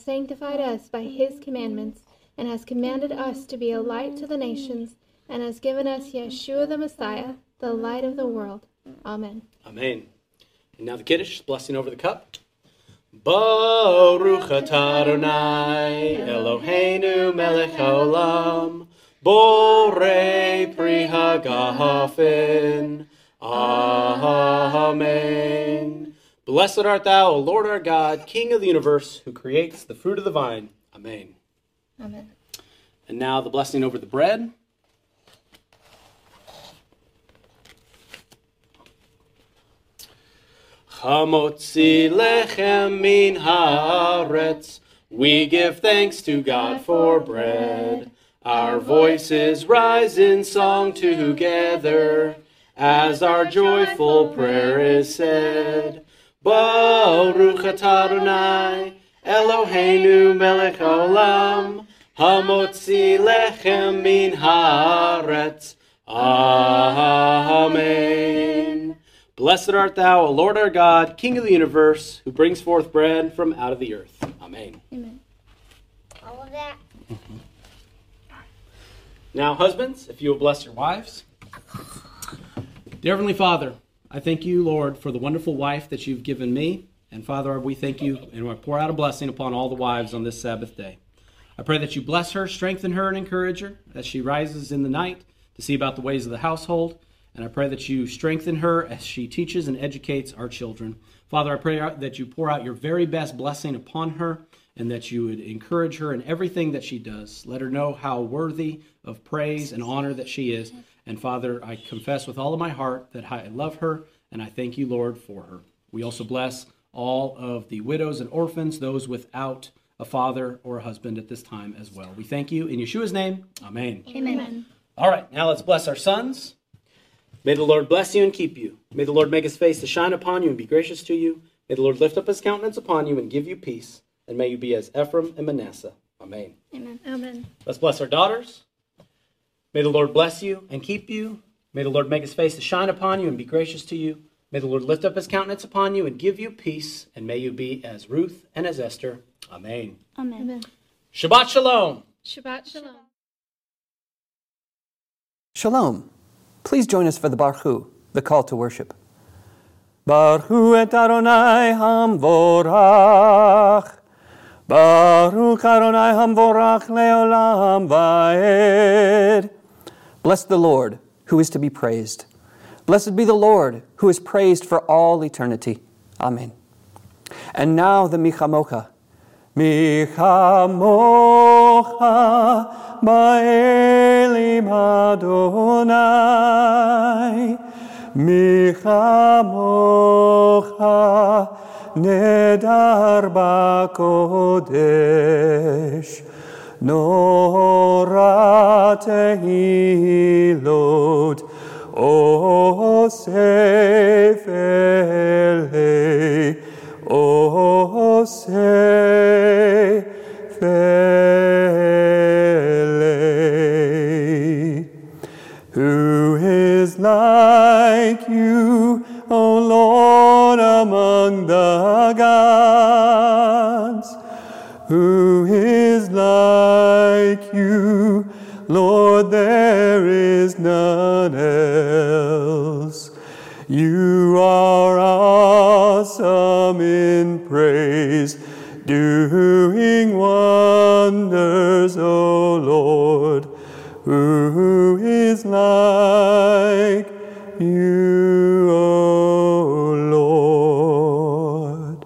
sanctified us by his commandments, and has commanded us to be a light to the nations, and has given us Yeshua the Messiah, the light of the world. Amen. Amen. And now the Kiddush, blessing over the cup. Baruch Adonai Eloheinu melech haolam Borei pri hagafen Amen. Blessed art thou, O Lord our God, King of the universe, who creates the fruit of the vine. Amen. Amen. And now the blessing over the bread. Chamotzi lechem min haaretz. We give thanks to God for bread. Our voices rise in song together as our joyful prayer is said. Baruch atah Adonai Eloheinu melech haolam hamotzi lechem min haaretz. Amen. Blessed art thou, O Lord our God, King of the universe, who brings forth bread from out of the earth. Amen. Amen. All of that. Now, husbands, if you will bless your wives. Dear Heavenly Father, I thank you, Lord, for the wonderful wife that you've given me. And Father, we thank you and we pour out a blessing upon all the wives on this Sabbath day. I pray that you bless her, strengthen her, and encourage her as she rises in the night to see about the ways of the household. And I pray that you strengthen her as she teaches and educates our children. Father, I pray that you pour out your very best blessing upon her and that you would encourage her in everything that she does. Let her know how worthy of praise and honor that she is. And Father, I confess with all of my heart that I love her and I thank you, Lord, for her. We also bless all of the widows and orphans, those without a father or a husband at this time as well. We thank you in Yeshua's name. Amen. Amen. All right, now let's bless our sons. May the Lord bless you and keep you. May the Lord make his face to shine upon you and be gracious to you. May the Lord lift up his countenance upon you and give you peace. And may you be as Ephraim and Manasseh. Amen. Amen. Amen. Let's bless our daughters. May the Lord bless you and keep you. May the Lord make his face to shine upon you and be gracious to you. May the Lord lift up his countenance upon you and give you peace. And may you be as Ruth and as Esther. Amen. Amen. Amen. Shabbat Shalom. Shabbat Shalom. Shalom. Please join us for the Barhu, the call to worship. Baruch et Adonai hamvorach. Baruch Adonai hamvorach leolam vaed. Bless the Lord, who is to be praised. Blessed be the Lord, who is praised for all eternity. Amen. And now the Michamocha. Michamocha ba'elim Adonai. Michamocha nedar ba'kodesh. Nora tehilot o sefele o sefele Lord? There is none else. You are awesome in praise, doing wonders, O Lord. Who is like you, O Lord?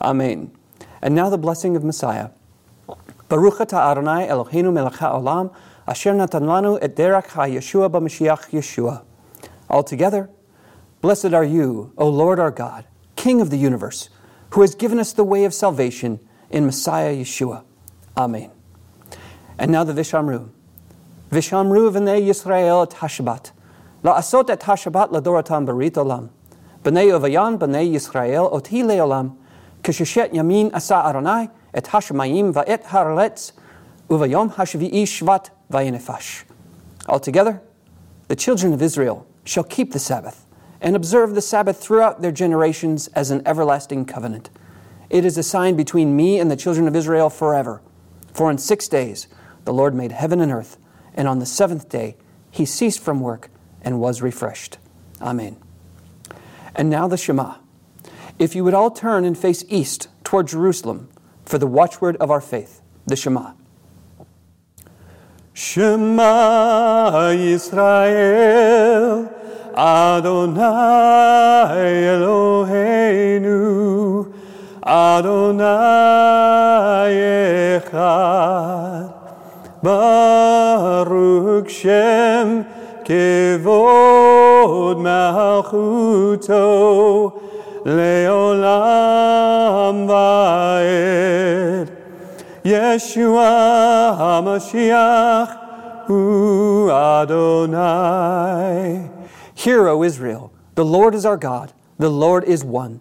Amen. And now the blessing of Messiah. Baruch atah Adonai Eloheinu melech haolam, asher natan lanu et derech ha-Yeshua b'Mashiach Yeshua. Altogether, blessed are you, O Lord our God, King of the universe, who has given us the way of salvation in Messiah Yeshua. Amen. And now the Vishamru. Vishamru v'nei Yisrael et Hashabbat. La'asot et Hashabbat ladoratam berit olam. B'nei Ovayan b'nei Yisrael oti leolam. Kisheshet yamin asa Adonai et Hashemayim va'et haraletz. Uvayom hashvi'i shvat vayenefash. Altogether, the children of Israel shall keep the Sabbath and observe the Sabbath throughout their generations as an everlasting covenant. It is a sign between me and the children of Israel forever. For in six days the Lord made heaven and earth, and on the seventh day he ceased from work and was refreshed. Amen. And now the Shema. If you would all turn and face east toward Jerusalem for the watchword of our faith, the Shema. Shema Yisrael, Adonai Eloheinu, Adonai Echad, Baruch Shem Kevod Malchuto, Leolam Vaed. Yeshua HaMashiach Hu Adonai. Hear, O Israel, the Lord is our God, the Lord is one.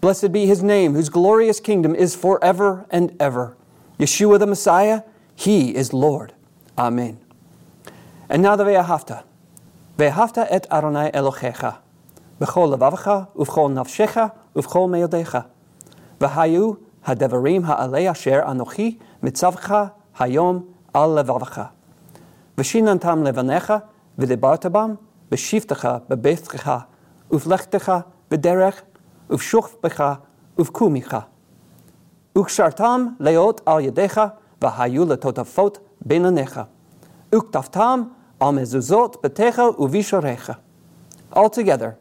Blessed be his name, whose glorious kingdom is forever and ever. Yeshua the Messiah, he is Lord. Amen. And now the Ve'ahavta. Ve'ahavta et Adonai Elochecha. B'chol levavecha, uv'chol nafshecha, uv'chol meodecha. V'hayu הדברים האלה אשר אנוכי מצווך היום על לבבך. ושיננתם לבניך ודיברת בם בשבתך בביתך ובלכתך בדרך ובשוכבך ובקומך. וקשרתם להיות על ידיך והיו לטוטפות בין עיניך. וכתבתם על מזוזות ביתך ובישוריך. Altogether,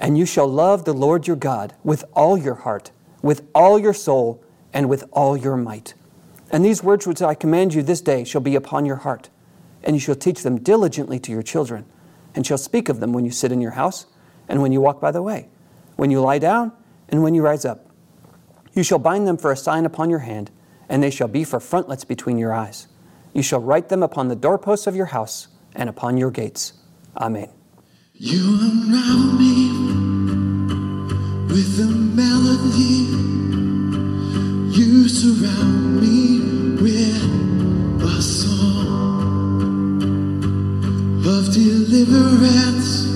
and you shall love the Lord your God with all your heart, with all your soul, and with all your might. And these words which I command you this day shall be upon your heart, and you shall teach them diligently to your children, and shall speak of them when you sit in your house, and when you walk by the way, when you lie down, and when you rise up. You shall bind them for a sign upon your hand, and they shall be for frontlets between your eyes. You shall write them upon the doorposts of your house and upon your gates. Amen. You with a melody. You surround me with a song of deliverance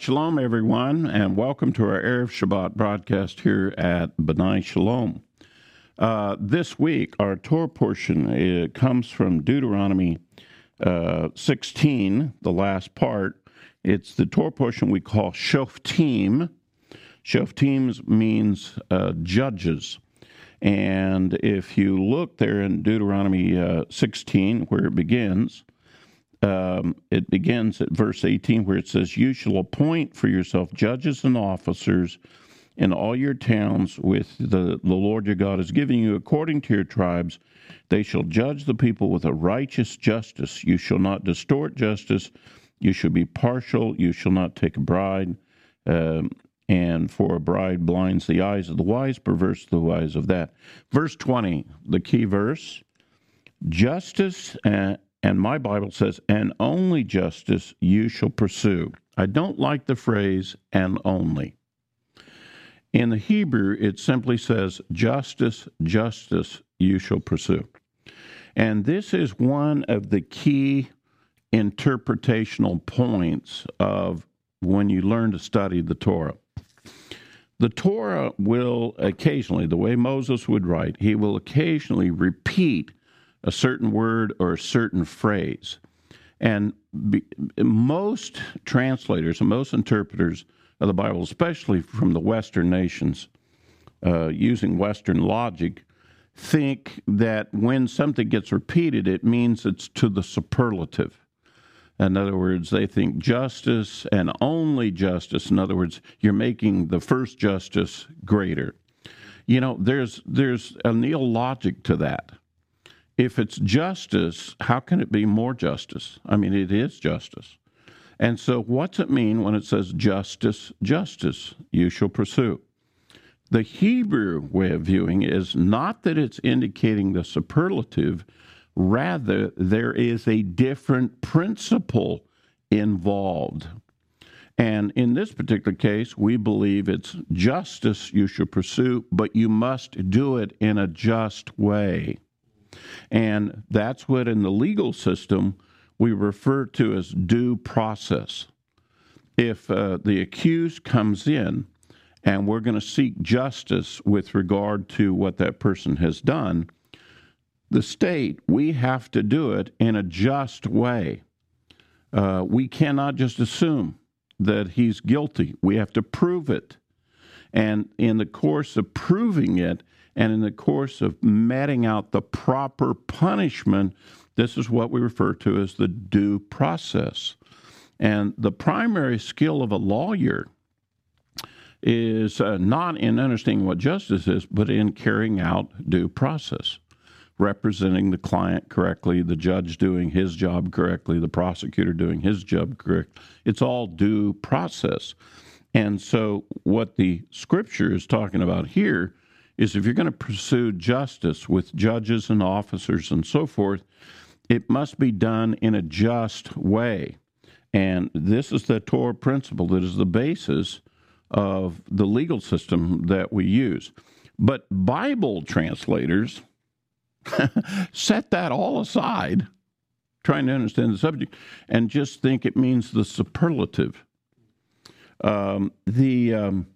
Shalom, everyone, and welcome to our Erev Shabbat broadcast here at Benai Shalom. Uh, this week, our Torah portion uh, comes from Deuteronomy uh, 16, the last part. It's the Torah portion we call Shoftim. Shoftim means uh, judges. And if you look there in Deuteronomy uh, 16, where it begins, um, it begins at verse 18 where it says, You shall appoint for yourself judges and officers in all your towns with the, the Lord your God is giving you according to your tribes. They shall judge the people with a righteous justice. You shall not distort justice. You shall be partial. You shall not take a bride. Um, and for a bride blinds the eyes of the wise, perverse the eyes of that. Verse 20, the key verse justice and, and my bible says and only justice you shall pursue. I don't like the phrase and only. In the hebrew it simply says justice justice you shall pursue. And this is one of the key interpretational points of when you learn to study the torah. The Torah will occasionally, the way Moses would write, he will occasionally repeat a certain word or a certain phrase. And be, most translators and most interpreters of the Bible, especially from the Western nations, uh, using Western logic, think that when something gets repeated, it means it's to the superlative. In other words, they think justice and only justice. In other words, you're making the first justice greater. You know, there's there's a neologic to that. If it's justice, how can it be more justice? I mean, it is justice. And so, what's it mean when it says justice, justice, you shall pursue? The Hebrew way of viewing is not that it's indicating the superlative, rather, there is a different principle involved. And in this particular case, we believe it's justice you should pursue, but you must do it in a just way. And that's what in the legal system we refer to as due process. If uh, the accused comes in and we're going to seek justice with regard to what that person has done, the state, we have to do it in a just way. Uh, we cannot just assume that he's guilty. We have to prove it. And in the course of proving it, and in the course of meting out the proper punishment, this is what we refer to as the due process. And the primary skill of a lawyer is uh, not in understanding what justice is, but in carrying out due process, representing the client correctly, the judge doing his job correctly, the prosecutor doing his job correct. It's all due process. And so, what the scripture is talking about here is if you're going to pursue justice with judges and officers and so forth, it must be done in a just way. And this is the Torah principle that is the basis of the legal system that we use. But Bible translators set that all aside, trying to understand the subject, and just think it means the superlative. Um, the um,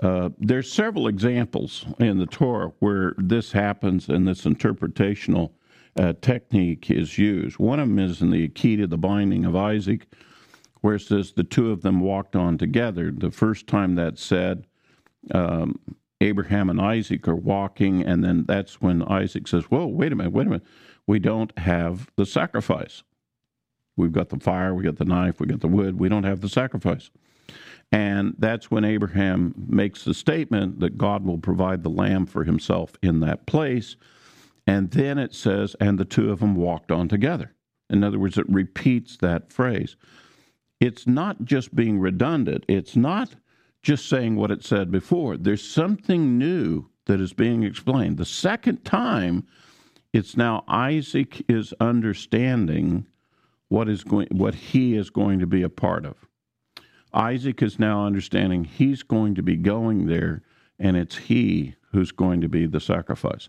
uh, there's several examples in the Torah where this happens and this interpretational uh, technique is used. One of them is in the Akedah, the binding of Isaac, where it says the two of them walked on together. The first time that said, um, Abraham and Isaac are walking, and then that's when Isaac says, Whoa, wait a minute, wait a minute. We don't have the sacrifice. We've got the fire, we got the knife, we got the wood, we don't have the sacrifice. And that's when Abraham makes the statement that God will provide the lamb for himself in that place. And then it says, and the two of them walked on together. In other words, it repeats that phrase. It's not just being redundant, it's not just saying what it said before. There's something new that is being explained. The second time, it's now Isaac is understanding what is going what he is going to be a part of. Isaac is now understanding he's going to be going there and it's he who's going to be the sacrifice.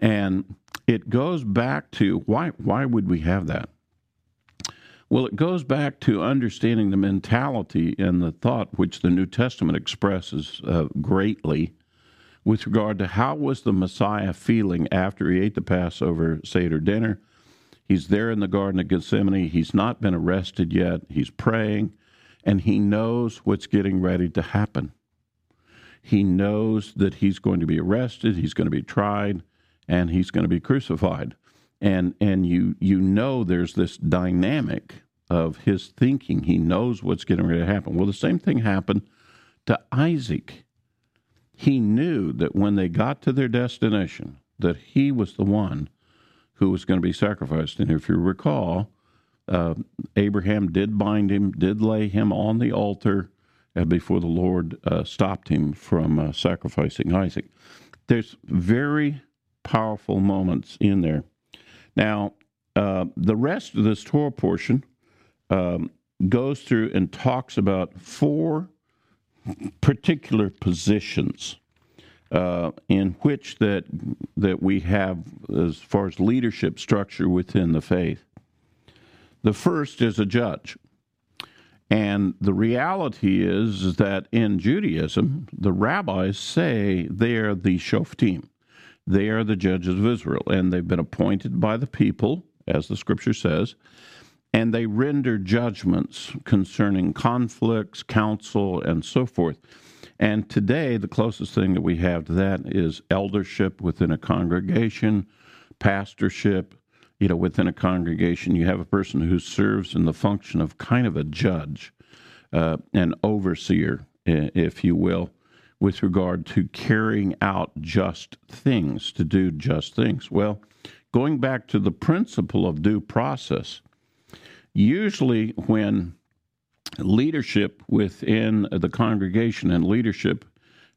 And it goes back to why why would we have that? Well, it goes back to understanding the mentality and the thought which the New Testament expresses uh, greatly with regard to how was the Messiah feeling after he ate the Passover Seder dinner. He's there in the Garden of Gethsemane. He's not been arrested yet. He's praying, and he knows what's getting ready to happen. He knows that he's going to be arrested, he's going to be tried, and he's going to be crucified and and you you know there's this dynamic of his thinking. He knows what's getting ready to happen. Well, the same thing happened to Isaac. He knew that when they got to their destination, that he was the one who was going to be sacrificed. And if you recall, uh, Abraham did bind him, did lay him on the altar uh, before the Lord uh, stopped him from uh, sacrificing Isaac. There's very powerful moments in there. Now, uh, the rest of this Torah portion um, goes through and talks about four particular positions uh, in which that that we have as far as leadership structure within the faith. The first is a judge. And the reality is that in Judaism, the rabbis say they are the shoftim. They are the judges of Israel, and they've been appointed by the people, as the scripture says, and they render judgments concerning conflicts, counsel, and so forth. And today, the closest thing that we have to that is eldership within a congregation, pastorship. You know, within a congregation, you have a person who serves in the function of kind of a judge, uh, an overseer, if you will with regard to carrying out just things, to do just things. Well, going back to the principle of due process, usually when leadership within the congregation and leadership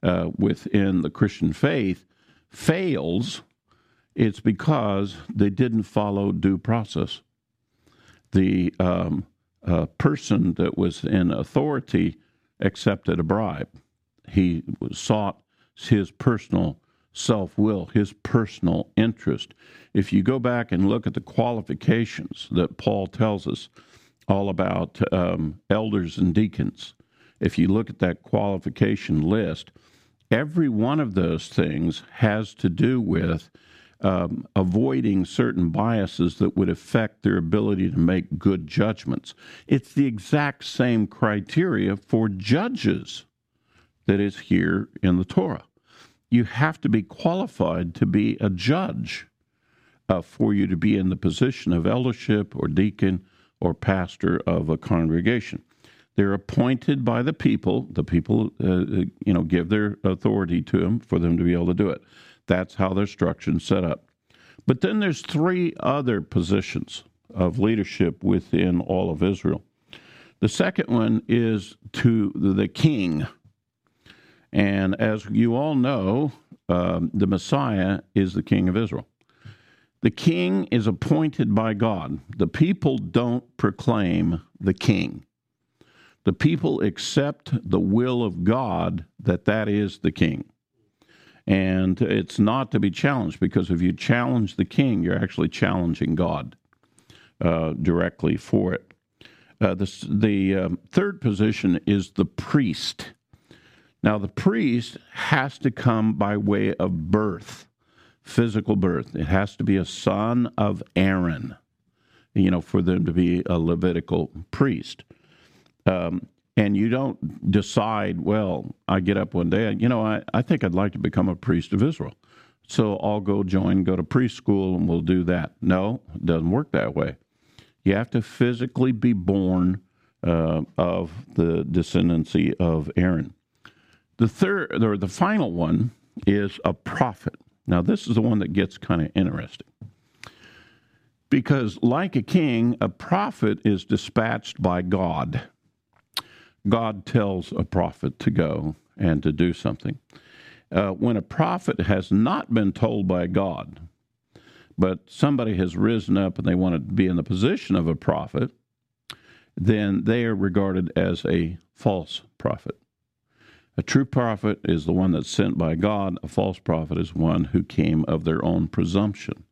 uh, within the Christian faith fails, it's because they didn't follow due process. The um, uh, person that was in authority accepted a bribe he sought his personal self will, his personal interest. If you go back and look at the qualifications that Paul tells us all about um, elders and deacons, if you look at that qualification list, every one of those things has to do with um, avoiding certain biases that would affect their ability to make good judgments. It's the exact same criteria for judges that is here in the Torah. You have to be qualified to be a judge uh, for you to be in the position of eldership or deacon or pastor of a congregation. They're appointed by the people. The people, uh, uh you know, give their authority to them for them to be able to do it. That's how their structure is set up. But then there's three other positions of leadership within all of Israel. The second one is to the king and as you all know, um, the Messiah is the King of Israel. The king is appointed by God. The people don't proclaim the king. The people accept the will of God that that is the king. And it's not to be challenged because if you challenge the king, you're actually challenging God uh, directly for it. Uh, the the um, third position is the priest. Now, the priest has to come by way of birth, physical birth. It has to be a son of Aaron, you know, for them to be a Levitical priest. Um, and you don't decide, well, I get up one day, you know, I, I think I'd like to become a priest of Israel. So I'll go join, go to preschool, and we'll do that. No, it doesn't work that way. You have to physically be born uh, of the descendancy of Aaron. The third, or the final one, is a prophet. Now, this is the one that gets kind of interesting. Because, like a king, a prophet is dispatched by God. God tells a prophet to go and to do something. Uh, when a prophet has not been told by God, but somebody has risen up and they want to be in the position of a prophet, then they are regarded as a false prophet. A true prophet is the one that's sent by God. A false prophet is one who came of their own presumption,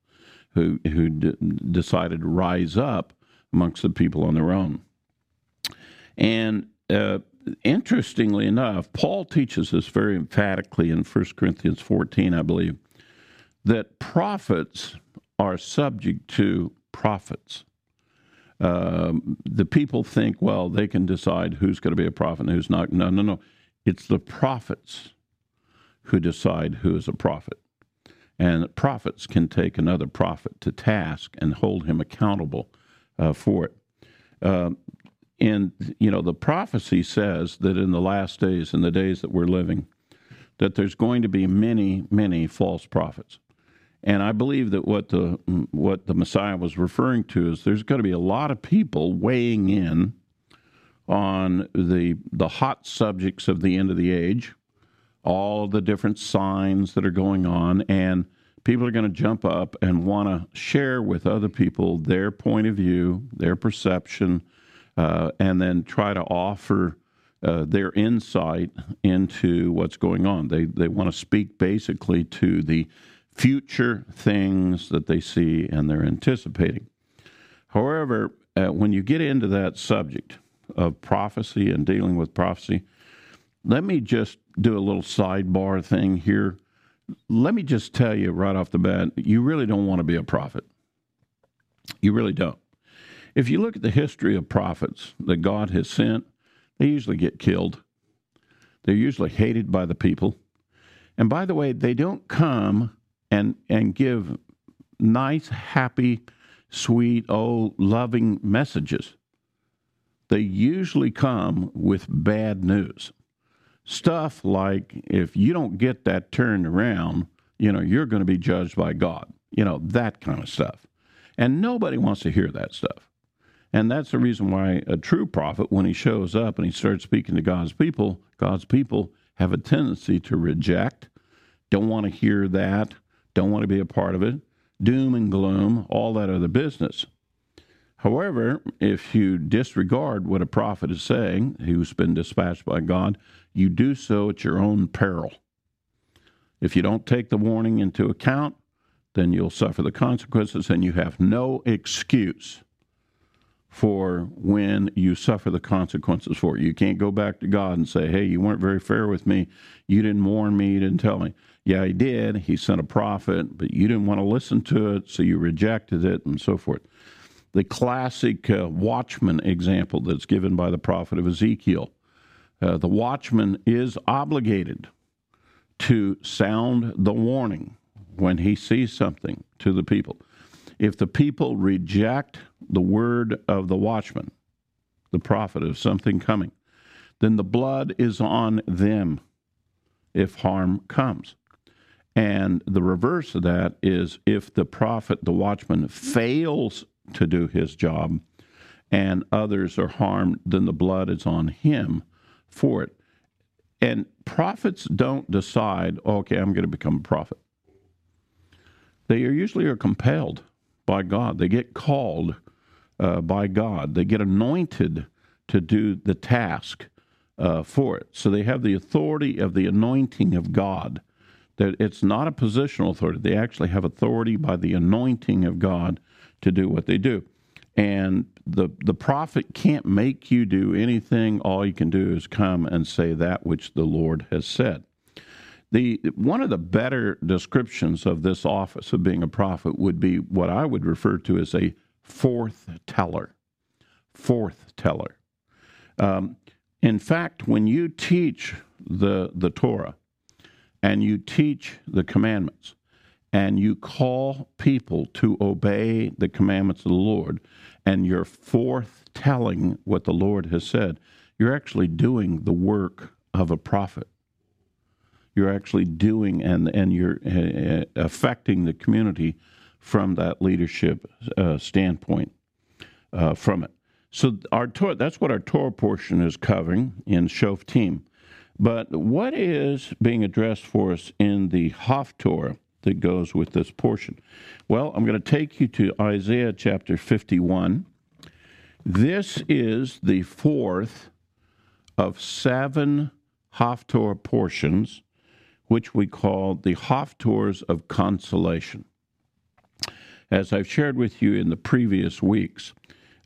who who d- decided to rise up amongst the people on their own. And uh, interestingly enough, Paul teaches us very emphatically in 1 Corinthians 14, I believe, that prophets are subject to prophets. Um, the people think, well, they can decide who's going to be a prophet and who's not. No, no, no. It's the prophets who decide who is a prophet. And prophets can take another prophet to task and hold him accountable uh, for it. Uh, and, you know, the prophecy says that in the last days, in the days that we're living, that there's going to be many, many false prophets. And I believe that what the mm, what the Messiah was referring to is there's going to be a lot of people weighing in on the the hot subjects of the end of the age, all the different signs that are going on, and people are going to jump up and want to share with other people their point of view, their perception, uh, and then try to offer uh, their insight into what's going on. They they want to speak basically to the future things that they see and they're anticipating. However, uh, when you get into that subject of prophecy and dealing with prophecy, let me just do a little sidebar thing here. Let me just tell you right off the bat you really don't want to be a prophet. You really don't. If you look at the history of prophets that God has sent, they usually get killed. They're usually hated by the people. And by the way, they don't come and and give nice, happy, sweet, oh, loving messages. They usually come with bad news. Stuff like if you don't get that turned around, you know, you're going to be judged by God. You know, that kind of stuff. And nobody wants to hear that stuff. And that's the reason why a true prophet, when he shows up and he starts speaking to God's people, God's people have a tendency to reject, don't want to hear that, don't want to be a part of it, doom and gloom, all that other business. However, if you disregard what a prophet is saying, who's been dispatched by God, you do so at your own peril. If you don't take the warning into account, then you'll suffer the consequences and you have no excuse for when you suffer the consequences for it. You can't go back to God and say, hey, you weren't very fair with me. You didn't warn me. You didn't tell me. Yeah, he did. He sent a prophet, but you didn't want to listen to it, so you rejected it, and so forth. The classic uh, watchman example that's given by the prophet of Ezekiel uh, the watchman is obligated to sound the warning when he sees something to the people. If the people reject the word of the watchman, the prophet of something coming, then the blood is on them if harm comes. And the reverse of that is if the prophet, the watchman, fails to do his job and others are harmed, then the blood is on him for it. And prophets don't decide, okay, I'm going to become a prophet. They usually are compelled by God. They get called uh, by God. They get anointed to do the task uh, for it. So they have the authority of the anointing of God. That it's not a positional authority. They actually have authority by the anointing of God to do what they do. And the the prophet can't make you do anything. All you can do is come and say that which the Lord has said. The one of the better descriptions of this office of being a prophet would be what I would refer to as a forth teller. Forth teller. Um, in fact, when you teach the the Torah and you teach the commandments and you call people to obey the commandments of the Lord and you're forth telling what the Lord has said, you're actually doing the work of a prophet you're actually doing and and you're uh, affecting the community from that leadership uh, standpoint uh, from it. So our Torah, that's what our Torah portion is covering in Shoftim. But what is being addressed for us in the Haftorah that goes with this portion? Well, I'm going to take you to Isaiah chapter 51. This is the fourth of seven Haftorah portions which we call the Haftorahs of Consolation. As I've shared with you in the previous weeks,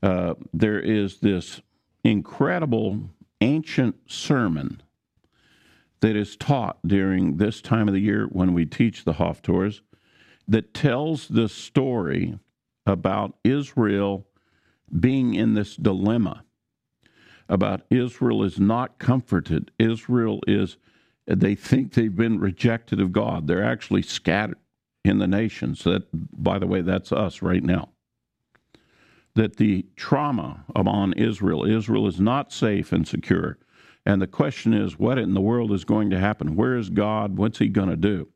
uh, there is this incredible ancient sermon that is taught during this time of the year when we teach the Haftorahs that tells the story about Israel being in this dilemma about Israel is not comforted. Israel is they think they've been rejected of God. They're actually scattered in the nations. That, by the way, that's us right now. That the trauma upon Israel, Israel is not safe and secure. And the question is, what in the world is going to happen? Where is God? What's He going to do?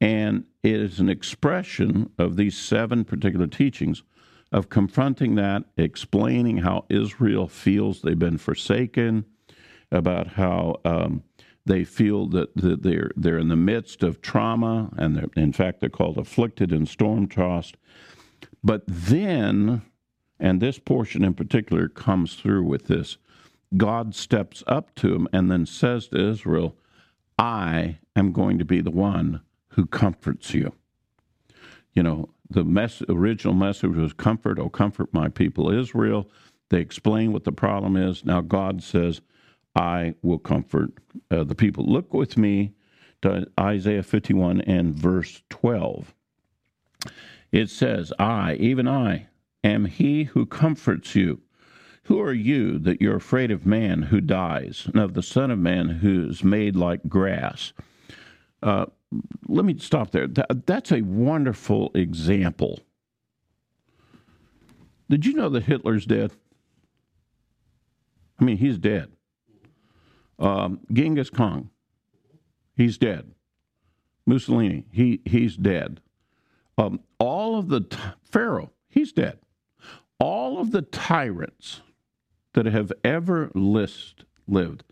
And it is an expression of these seven particular teachings of confronting that, explaining how Israel feels they've been forsaken, about how um, they feel that, they're they're in the midst of trauma, and in fact they're called afflicted and storm tossed. But then, and this portion in particular comes through with this, God steps up to him and then says to Israel, "I am going to be the one who comforts you." You know, the mess, original message was comfort, oh comfort my people Israel. They explain what the problem is. Now God says, I will comfort uh, the people. Look with me to Isaiah 51 and verse 12. It says, I, even I, am he who comforts you. Who are you that you're afraid of man who dies, and of the Son of Man who is made like grass? Uh, let me stop there. That, that's a wonderful example. Did you know that Hitler's dead? I mean, he's dead. Um, Genghis Khan, he's dead. Mussolini, he he's dead. Um, all of the t- Pharaoh, he's dead. All of the tyrants that have ever list, lived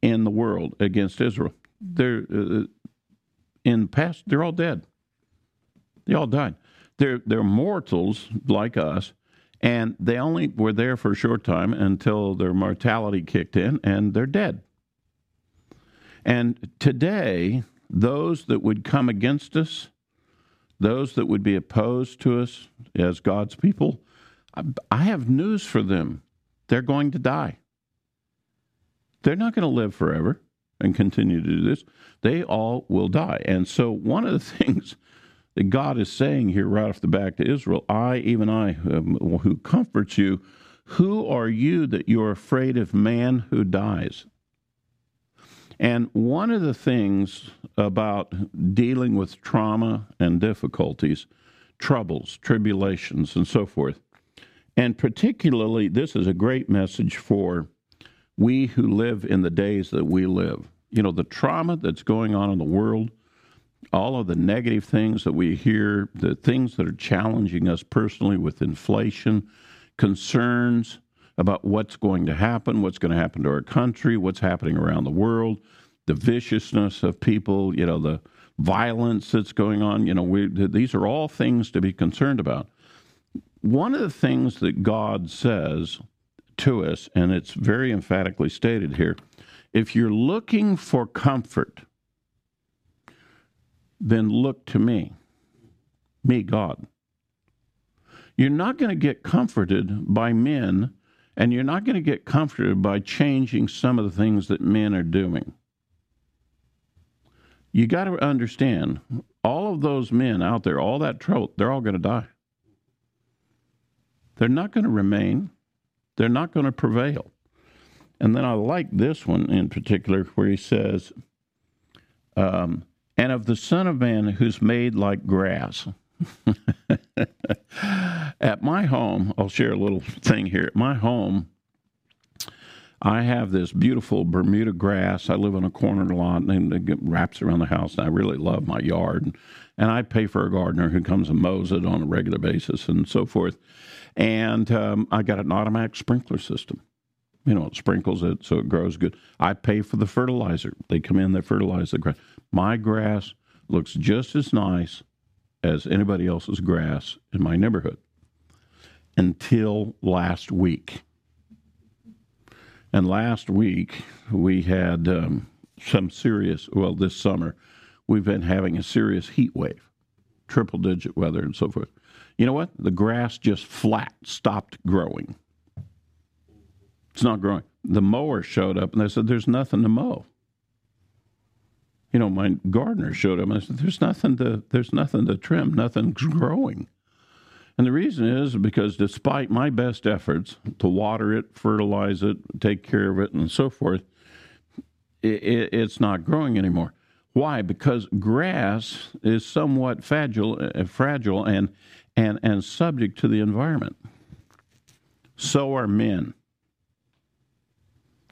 in the world against Israel, they're uh, in past. They're all dead. They all died. They're they're mortals like us, and they only were there for a short time until their mortality kicked in, and they're dead. And today, those that would come against us, those that would be opposed to us as God's people, I have news for them. They're going to die. They're not going to live forever and continue to do this. They all will die. And so, one of the things that God is saying here right off the back to Israel I, even I, um, who comforts you, who are you that you're afraid of man who dies? And one of the things about dealing with trauma and difficulties, troubles, tribulations, and so forth, and particularly, this is a great message for we who live in the days that we live. You know, the trauma that's going on in the world, all of the negative things that we hear, the things that are challenging us personally with inflation, concerns, about what's going to happen, what's going to happen to our country, what's happening around the world, the viciousness of people, you know, the violence that's going on. You know, we, these are all things to be concerned about. One of the things that God says to us, and it's very emphatically stated here. If you're looking for comfort, then look to me, me, God. You're not going to get comforted by men, and you're not going to get comforted by changing some of the things that men are doing. You got to understand, all of those men out there, all that trouble, they're all going to die. They're not going to remain. They're not going to prevail. And then I like this one in particular, where he says, um, and of the Son of Man who's made like grass. At my home, I'll share a little thing here. At my home, I have this beautiful Bermuda grass. I live on a corner lot and it wraps around the house. And I really love my yard. And I pay for a gardener who comes and mows it on a regular basis and so forth. And um, I got an automatic sprinkler system. You know, it sprinkles it so it grows good. I pay for the fertilizer. They come in, they fertilize the grass. My grass looks just as nice as anybody else's grass in my neighborhood until last week. And last week we had um, some serious, well, this summer, we've been having a serious heat wave, triple digit weather and so forth. You know what? The grass just flat stopped growing. It's not growing. The mower showed up and they said, There's nothing to mow. You know, my gardener showed up and I said, There's nothing to there's nothing to trim, nothing's growing. And the reason is because despite my best efforts to water it, fertilize it, take care of it, and so forth, it, it, it's not growing anymore. Why? Because grass is somewhat fragile, uh, fragile and and, and subject to the environment. So are men.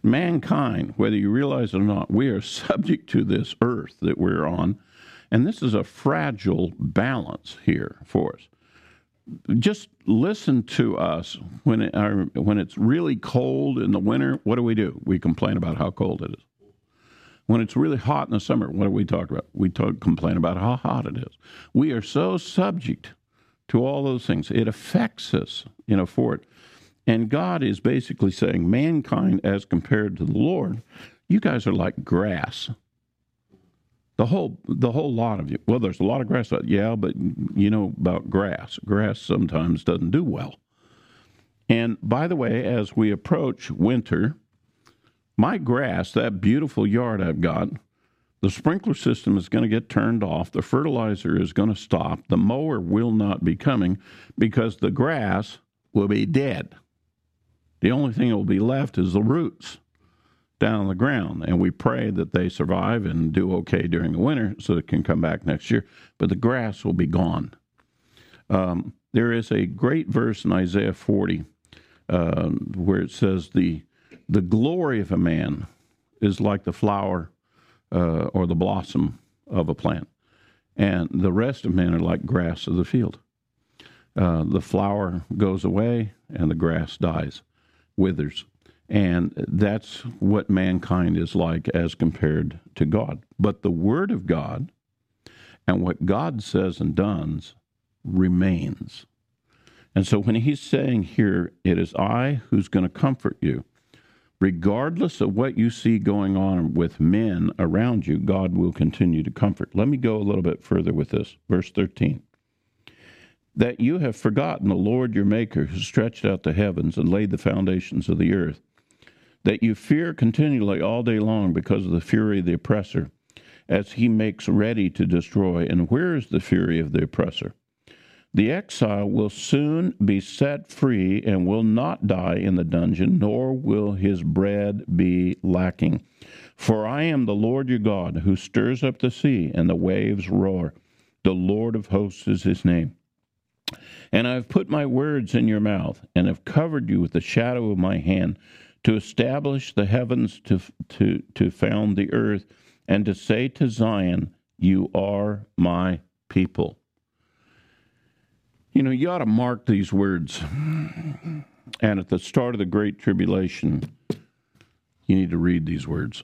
Mankind, whether you realize it or not, we are subject to this earth that we're on, and this is a fragile balance here for us. Just listen to us when it, when it's really cold in the winter. What do we do? We complain about how cold it is. When it's really hot in the summer, what do we talk about? We talk, complain about how hot it is. We are so subject to all those things. It affects us, you know, for it. And God is basically saying, mankind, as compared to the Lord, you guys are like grass. The whole, the whole lot of you. Well, there's a lot of grass. Yeah, but you know about grass. Grass sometimes doesn't do well. And by the way, as we approach winter, my grass, that beautiful yard I've got, the sprinkler system is going to get turned off. The fertilizer is going to stop. The mower will not be coming because the grass will be dead. The only thing that will be left is the roots down on the ground. And we pray that they survive and do okay during the winter so it can come back next year. But the grass will be gone. Um, there is a great verse in Isaiah 40 uh, where it says, the, the glory of a man is like the flower uh, or the blossom of a plant. And the rest of men are like grass of the field. Uh, the flower goes away and the grass dies, withers. And that's what mankind is like as compared to God. But the Word of God and what God says and does remains. And so when he's saying here, it is I who's going to comfort you, regardless of what you see going on with men around you, God will continue to comfort. Let me go a little bit further with this. Verse 13. That you have forgotten the Lord your Maker who stretched out the heavens and laid the foundations of the earth. That you fear continually all day long because of the fury of the oppressor, as he makes ready to destroy. And where is the fury of the oppressor? The exile will soon be set free and will not die in the dungeon, nor will his bread be lacking. For I am the Lord your God, who stirs up the sea and the waves roar. The Lord of hosts is his name. And I have put my words in your mouth, and have covered you with the shadow of my hand, to establish the heavens, to, to, to found the earth, and to say to Zion, You are my people. You know, you ought to mark these words. And at the start of the Great Tribulation, you need to read these words.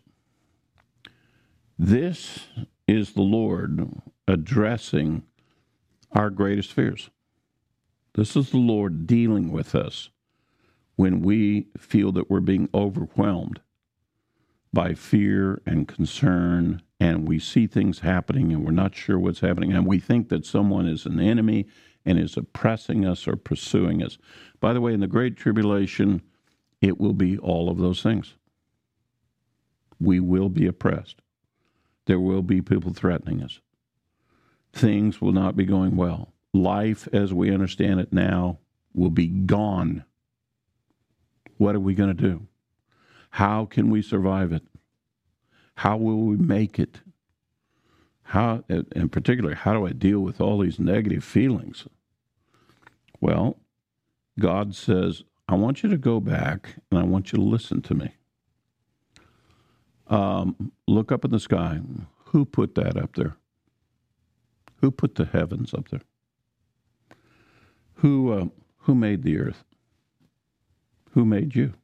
This is the Lord addressing our greatest fears. This is the Lord dealing with us when we feel that we're being overwhelmed by fear and concern and we see things happening and we're not sure what's happening and we think that someone is an enemy and is oppressing us or pursuing us. By the way, in the Great Tribulation, it will be all of those things. We will be oppressed. There will be people threatening us. Things will not be going well. Life as we understand it now will be gone. What are we going to do? How can we survive it? How will we make it? How, in particular, how do I deal with all these negative feelings? Well, God says, I want you to go back and I want you to listen to me. Um, look up in the sky. Who put that up there? Who put the heavens up there? Who uh, who made the earth? Who made you?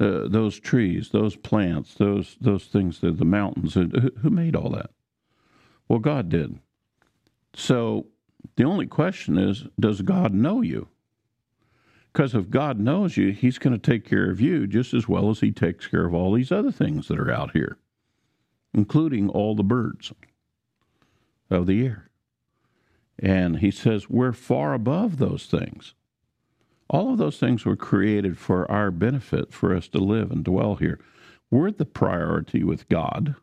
Uh, those trees, those plants, those those things, the, the mountains. Uh, who made all that? Well, God did. So the only question is, does God know you? Because if God knows you, He's going to take care of you just as well as He takes care of all these other things that are out here, including all the birds of the air. And He says, we're far above those things. All of those things were created for our benefit, for us to live and dwell here. We're the priority with God.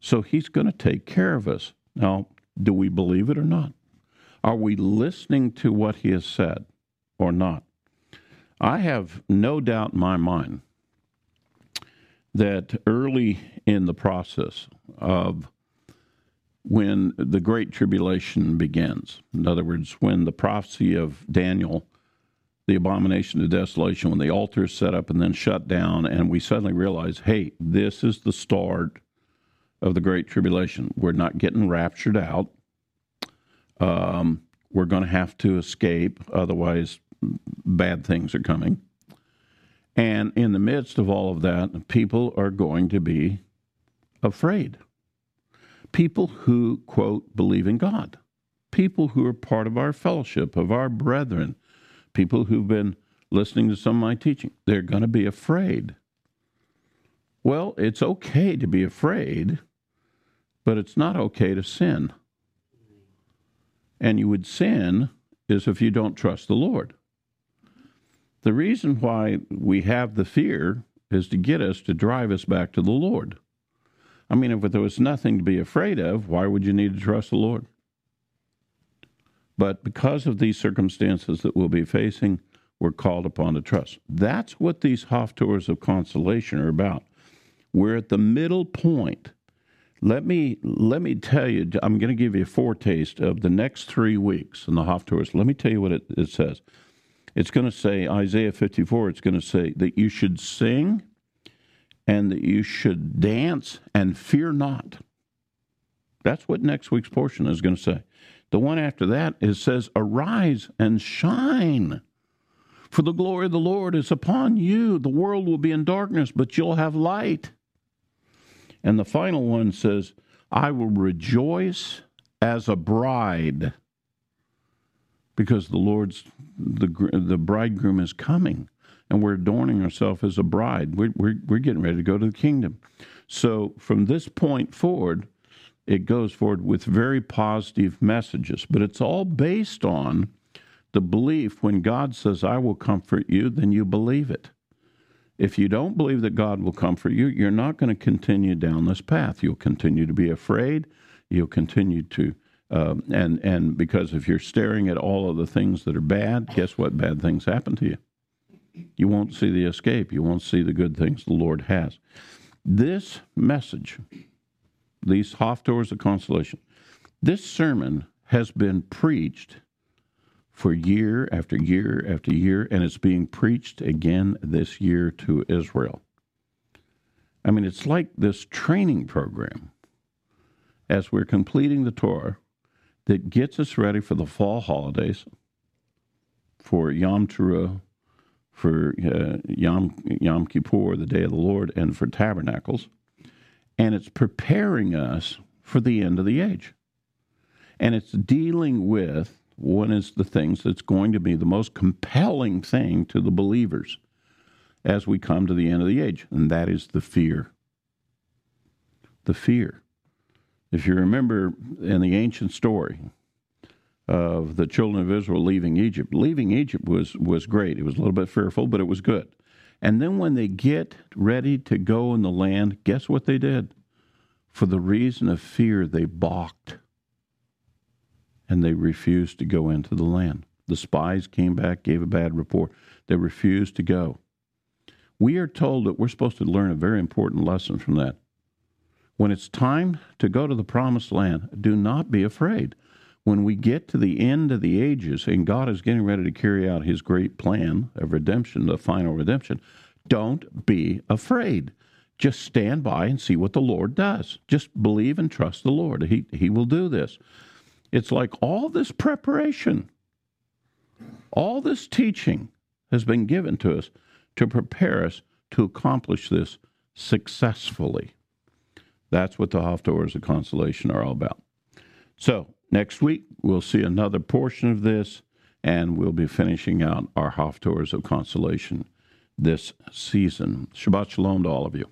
So He's going to take care of us. Now, do we believe it or not? Are we listening to what He has said or not? I have no doubt in my mind that early in the process of when the Great Tribulation begins, in other words, when the prophecy of Daniel the abomination of desolation when the altar is set up and then shut down, and we suddenly realize, hey, this is the start of the Great Tribulation. We're not getting raptured out. Um, we're going to have to escape, otherwise, bad things are coming. And in the midst of all of that, people are going to be afraid. People who, quote, believe in God. People who are part of our fellowship, of our brethren people who've been listening to some of my teaching, they're going to be afraid. Well, it's okay to be afraid, but it's not okay to sin. And you would sin is if you don't trust the Lord. The reason why we have the fear is to get us to drive us back to the Lord. I mean, if there was nothing to be afraid of, why would you need to trust the Lord? But because of these circumstances that we'll be facing, we're called upon to trust. That's what these Haftorahs of consolation are about. We're at the middle point. Let me let me tell you. I'm going to give you a foretaste of the next three weeks in the Haftorahs. Let me tell you what it, it says. It's going to say Isaiah 54. It's going to say that you should sing, and that you should dance and fear not. That's what next week's portion is going to say. The one after that is says, Arise and shine. For the glory of the Lord is upon you. The world will be in darkness, but you'll have light. And the final one says, I will rejoice as a bride because the Lord's, the, the bridegroom is coming and we're adorning ourselves as a bride. We're, we're, we're getting ready to go to the kingdom. So from this point forward, it goes forward with very positive messages, but it's all based on the belief when God says, I will comfort you, then you believe it. If you don't believe that God will comfort you, you're not going to continue down this path. You'll continue to be afraid. You'll continue to, um, and and because if you're staring at all of the things that are bad, guess what? Bad things happen to you. You won't see the escape. You won't see the good things the Lord has. This message these Haftorahs of consolation. This sermon has been preached for year after year after year, and it's being preached again this year to Israel. I mean, it's like this training program as we're completing the Torah that gets us ready for the fall holidays, for Yom Teruah, for uh, Yom, Yom Kippur, the Day of the Lord, and for Tabernacles and it's preparing us for the end of the age. And it's dealing with one is the things that's going to be the most compelling thing to the believers as we come to the end of the age, and that is the fear. The fear. If you remember in the ancient story of the children of Israel leaving Egypt, leaving Egypt was, was great. It was a little bit fearful, but it was good. And then when they get ready to go in the land, guess what they did? For the reason of fear, they balked and they refused to go into the land. The spies came back, gave a bad report. They refused to go. We are told that we're supposed to learn a very important lesson from that. When it's time to go to the promised land, do not be afraid. When we get to the end of the ages and God is getting ready to carry out his great plan of redemption, the final redemption, don't be afraid. Just stand by and see what the Lord does. Just believe and trust the Lord. He, he will do this. It's like all this preparation, all this teaching has been given to us to prepare us to accomplish this successfully. That's what the Haftorahs of Consolation are all about. So, next week, we'll see another portion of this, and we'll be finishing out our Haftorahs of Consolation this season. Shabbat Shalom to all of you.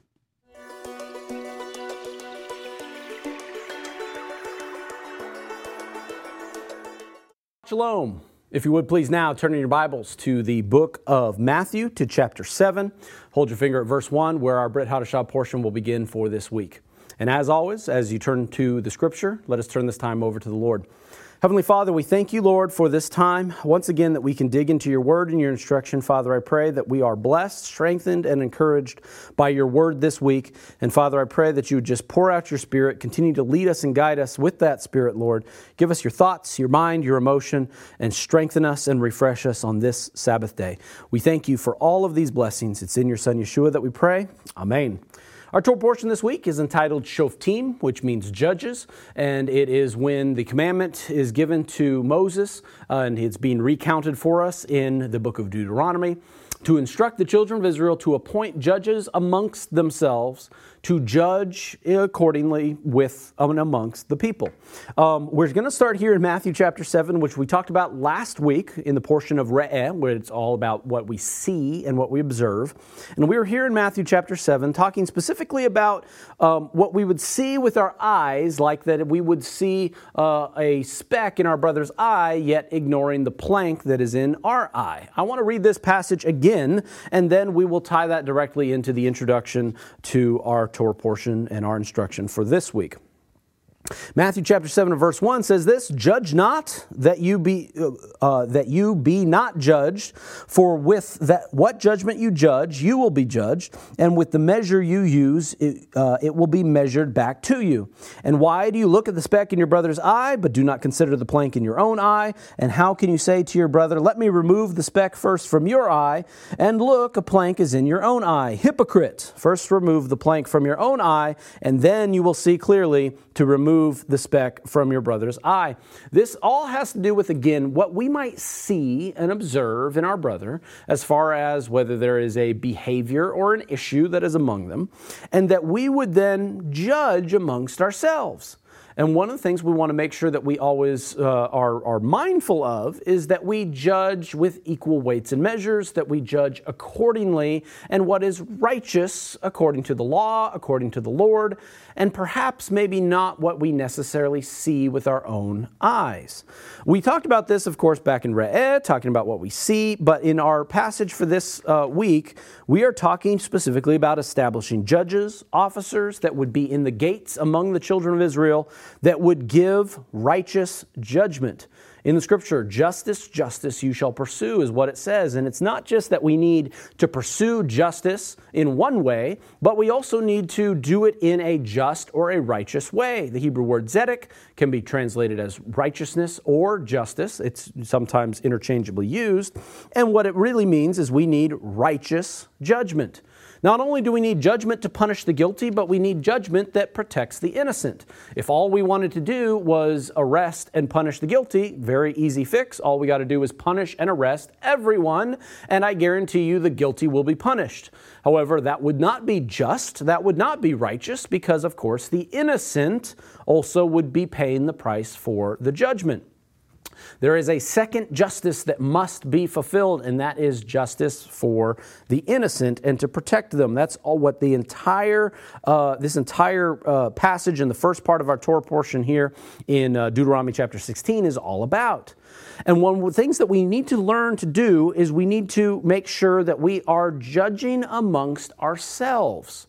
Shalom. If you would please now turn in your Bibles to the book of Matthew to chapter 7. Hold your finger at verse 1 where our Brit Hadashah portion will begin for this week. And as always, as you turn to the scripture, let us turn this time over to the Lord. Heavenly Father, we thank you, Lord, for this time. Once again, that we can dig into your word and your instruction. Father, I pray that we are blessed, strengthened, and encouraged by your word this week. And Father, I pray that you would just pour out your spirit, continue to lead us and guide us with that spirit, Lord. Give us your thoughts, your mind, your emotion, and strengthen us and refresh us on this Sabbath day. We thank you for all of these blessings. It's in your Son, Yeshua, that we pray. Amen. Our Torah portion this week is entitled Shoftim, which means judges, and it is when the commandment is given to Moses, uh, and it's being recounted for us in the book of Deuteronomy to instruct the children of Israel to appoint judges amongst themselves to judge accordingly with and amongst the people. Um, we're going to start here in Matthew chapter 7, which we talked about last week in the portion of Re'eh, where it's all about what we see and what we observe. And we're here in Matthew chapter 7 talking specifically about um, what we would see with our eyes, like that we would see uh, a speck in our brother's eye, yet ignoring the plank that is in our eye. I want to read this passage again, and then we will tie that directly into the introduction to our Torah portion and our instruction for this week. Matthew chapter 7 verse 1 says this, Judge not that you be, uh, uh, that you be not judged, for with that what judgment you judge, you will be judged, and with the measure you use, it, uh, it will be measured back to you. And why do you look at the speck in your brother's eye, but do not consider the plank in your own eye? And how can you say to your brother, Let me remove the speck first from your eye, and look, a plank is in your own eye? Hypocrite! First remove the plank from your own eye, and then you will see clearly to remove the speck from your brother's eye. This all has to do with, again, what we might see and observe in our brother as far as whether there is a behavior or an issue that is among them, and that we would then judge amongst ourselves. And one of the things we want to make sure that we always uh, are, are mindful of is that we judge with equal weights and measures, that we judge accordingly, and what is righteous according to the law, according to the Lord, and perhaps maybe not what we necessarily see with our own eyes. We talked about this, of course, back in Re'eh, talking about what we see, but in our passage for this uh, week, we are talking specifically about establishing judges, officers that would be in the gates among the children of Israel that would give righteous judgment. In the scripture, justice, justice you shall pursue is what it says. And it's not just that we need to pursue justice in one way, but we also need to do it in a just or a righteous way. The Hebrew word zedek can be translated as righteousness or justice. It's sometimes interchangeably used. And what it really means is we need righteous judgment. Not only do we need judgment to punish the guilty, but we need judgment that protects the innocent. If all we wanted to do was arrest and punish the guilty, very easy fix. All we got to do is punish and arrest everyone, and I guarantee you the guilty will be punished. However, that would not be just, that would not be righteous, because of course the innocent also would be paying the price for the judgment. There is a second justice that must be fulfilled, and that is justice for the innocent and to protect them. That's all what the entire uh, this entire uh, passage in the first part of our Torah portion here in uh, Deuteronomy chapter 16 is all about. And one of the things that we need to learn to do is we need to make sure that we are judging amongst ourselves.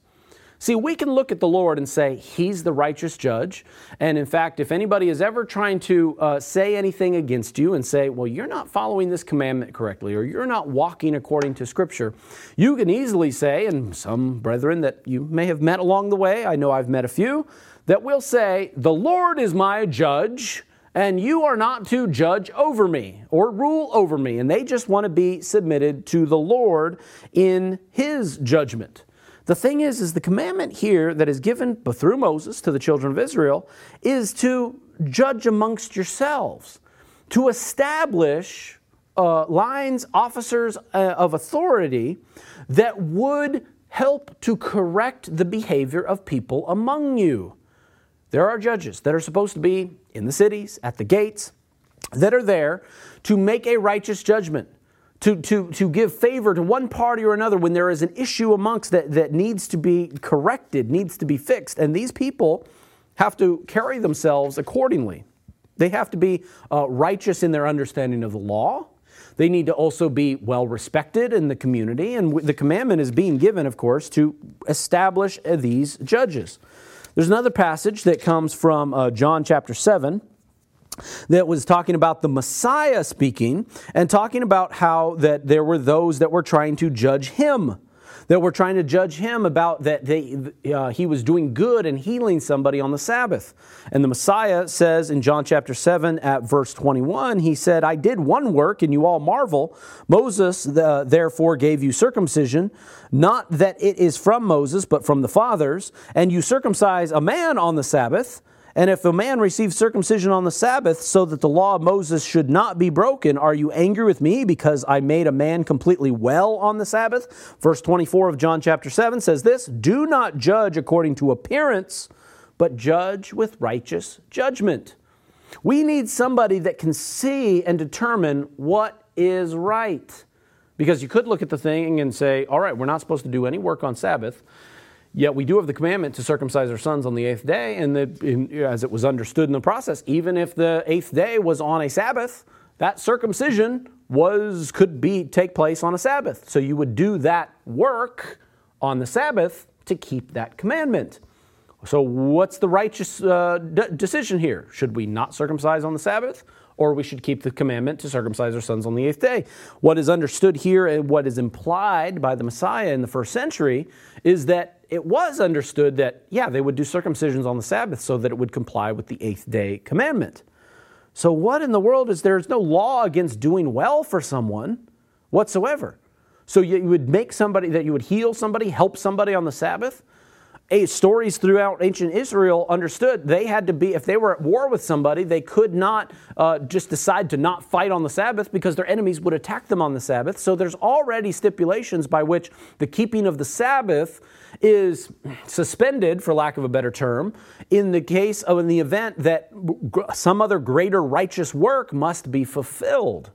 See, we can look at the Lord and say, He's the righteous judge. And in fact, if anybody is ever trying to uh, say anything against you and say, Well, you're not following this commandment correctly, or you're not walking according to Scripture, you can easily say, and some brethren that you may have met along the way, I know I've met a few, that will say, The Lord is my judge. And you are not to judge over me or rule over me. And they just want to be submitted to the Lord in His judgment. The thing is, is the commandment here that is given through Moses to the children of Israel is to judge amongst yourselves, to establish uh, lines, officers uh, of authority that would help to correct the behavior of people among you. There are judges that are supposed to be in the cities, at the gates, that are there to make a righteous judgment to, to, to give favor to one party or another when there is an issue amongst that that needs to be corrected, needs to be fixed. And these people have to carry themselves accordingly. They have to be uh, righteous in their understanding of the law. They need to also be well respected in the community. And the commandment is being given, of course, to establish these judges. There's another passage that comes from uh, John chapter 7 that was talking about the Messiah speaking and talking about how that there were those that were trying to judge him that were trying to judge him about that they, uh, he was doing good and healing somebody on the Sabbath. And the Messiah says in John chapter 7 at verse 21, he said, I did one work and you all marvel. Moses the, therefore gave you circumcision, not that it is from Moses, but from the fathers, and you circumcise a man on the Sabbath. And if a man receives circumcision on the Sabbath so that the law of Moses should not be broken, are you angry with me because I made a man completely well on the Sabbath? Verse 24 of John chapter 7 says this Do not judge according to appearance, but judge with righteous judgment. We need somebody that can see and determine what is right. Because you could look at the thing and say, all right, we're not supposed to do any work on Sabbath. Yet we do have the commandment to circumcise our sons on the eighth day, and in, as it was understood in the process, even if the eighth day was on a Sabbath, that circumcision was could be take place on a Sabbath. So you would do that work on the Sabbath to keep that commandment. So what's the righteous uh, d- decision here? Should we not circumcise on the Sabbath? or we should keep the commandment to circumcise our sons on the eighth day. What is understood here and what is implied by the Messiah in the first century is that it was understood that, yeah, they would do circumcisions on the Sabbath so that it would comply with the eighth day commandment. So, what in the world is there's no law against doing well for someone whatsoever? So, you would make somebody that you would heal somebody, help somebody on the Sabbath stories throughout ancient Israel understood they had to be, if they were at war with somebody, they could not uh, just decide to not fight on the Sabbath because their enemies would attack them on the Sabbath. So there's already stipulations by which the keeping of the Sabbath is suspended, for lack of a better term, in the case of in the event that some other greater righteous work must be fulfilled.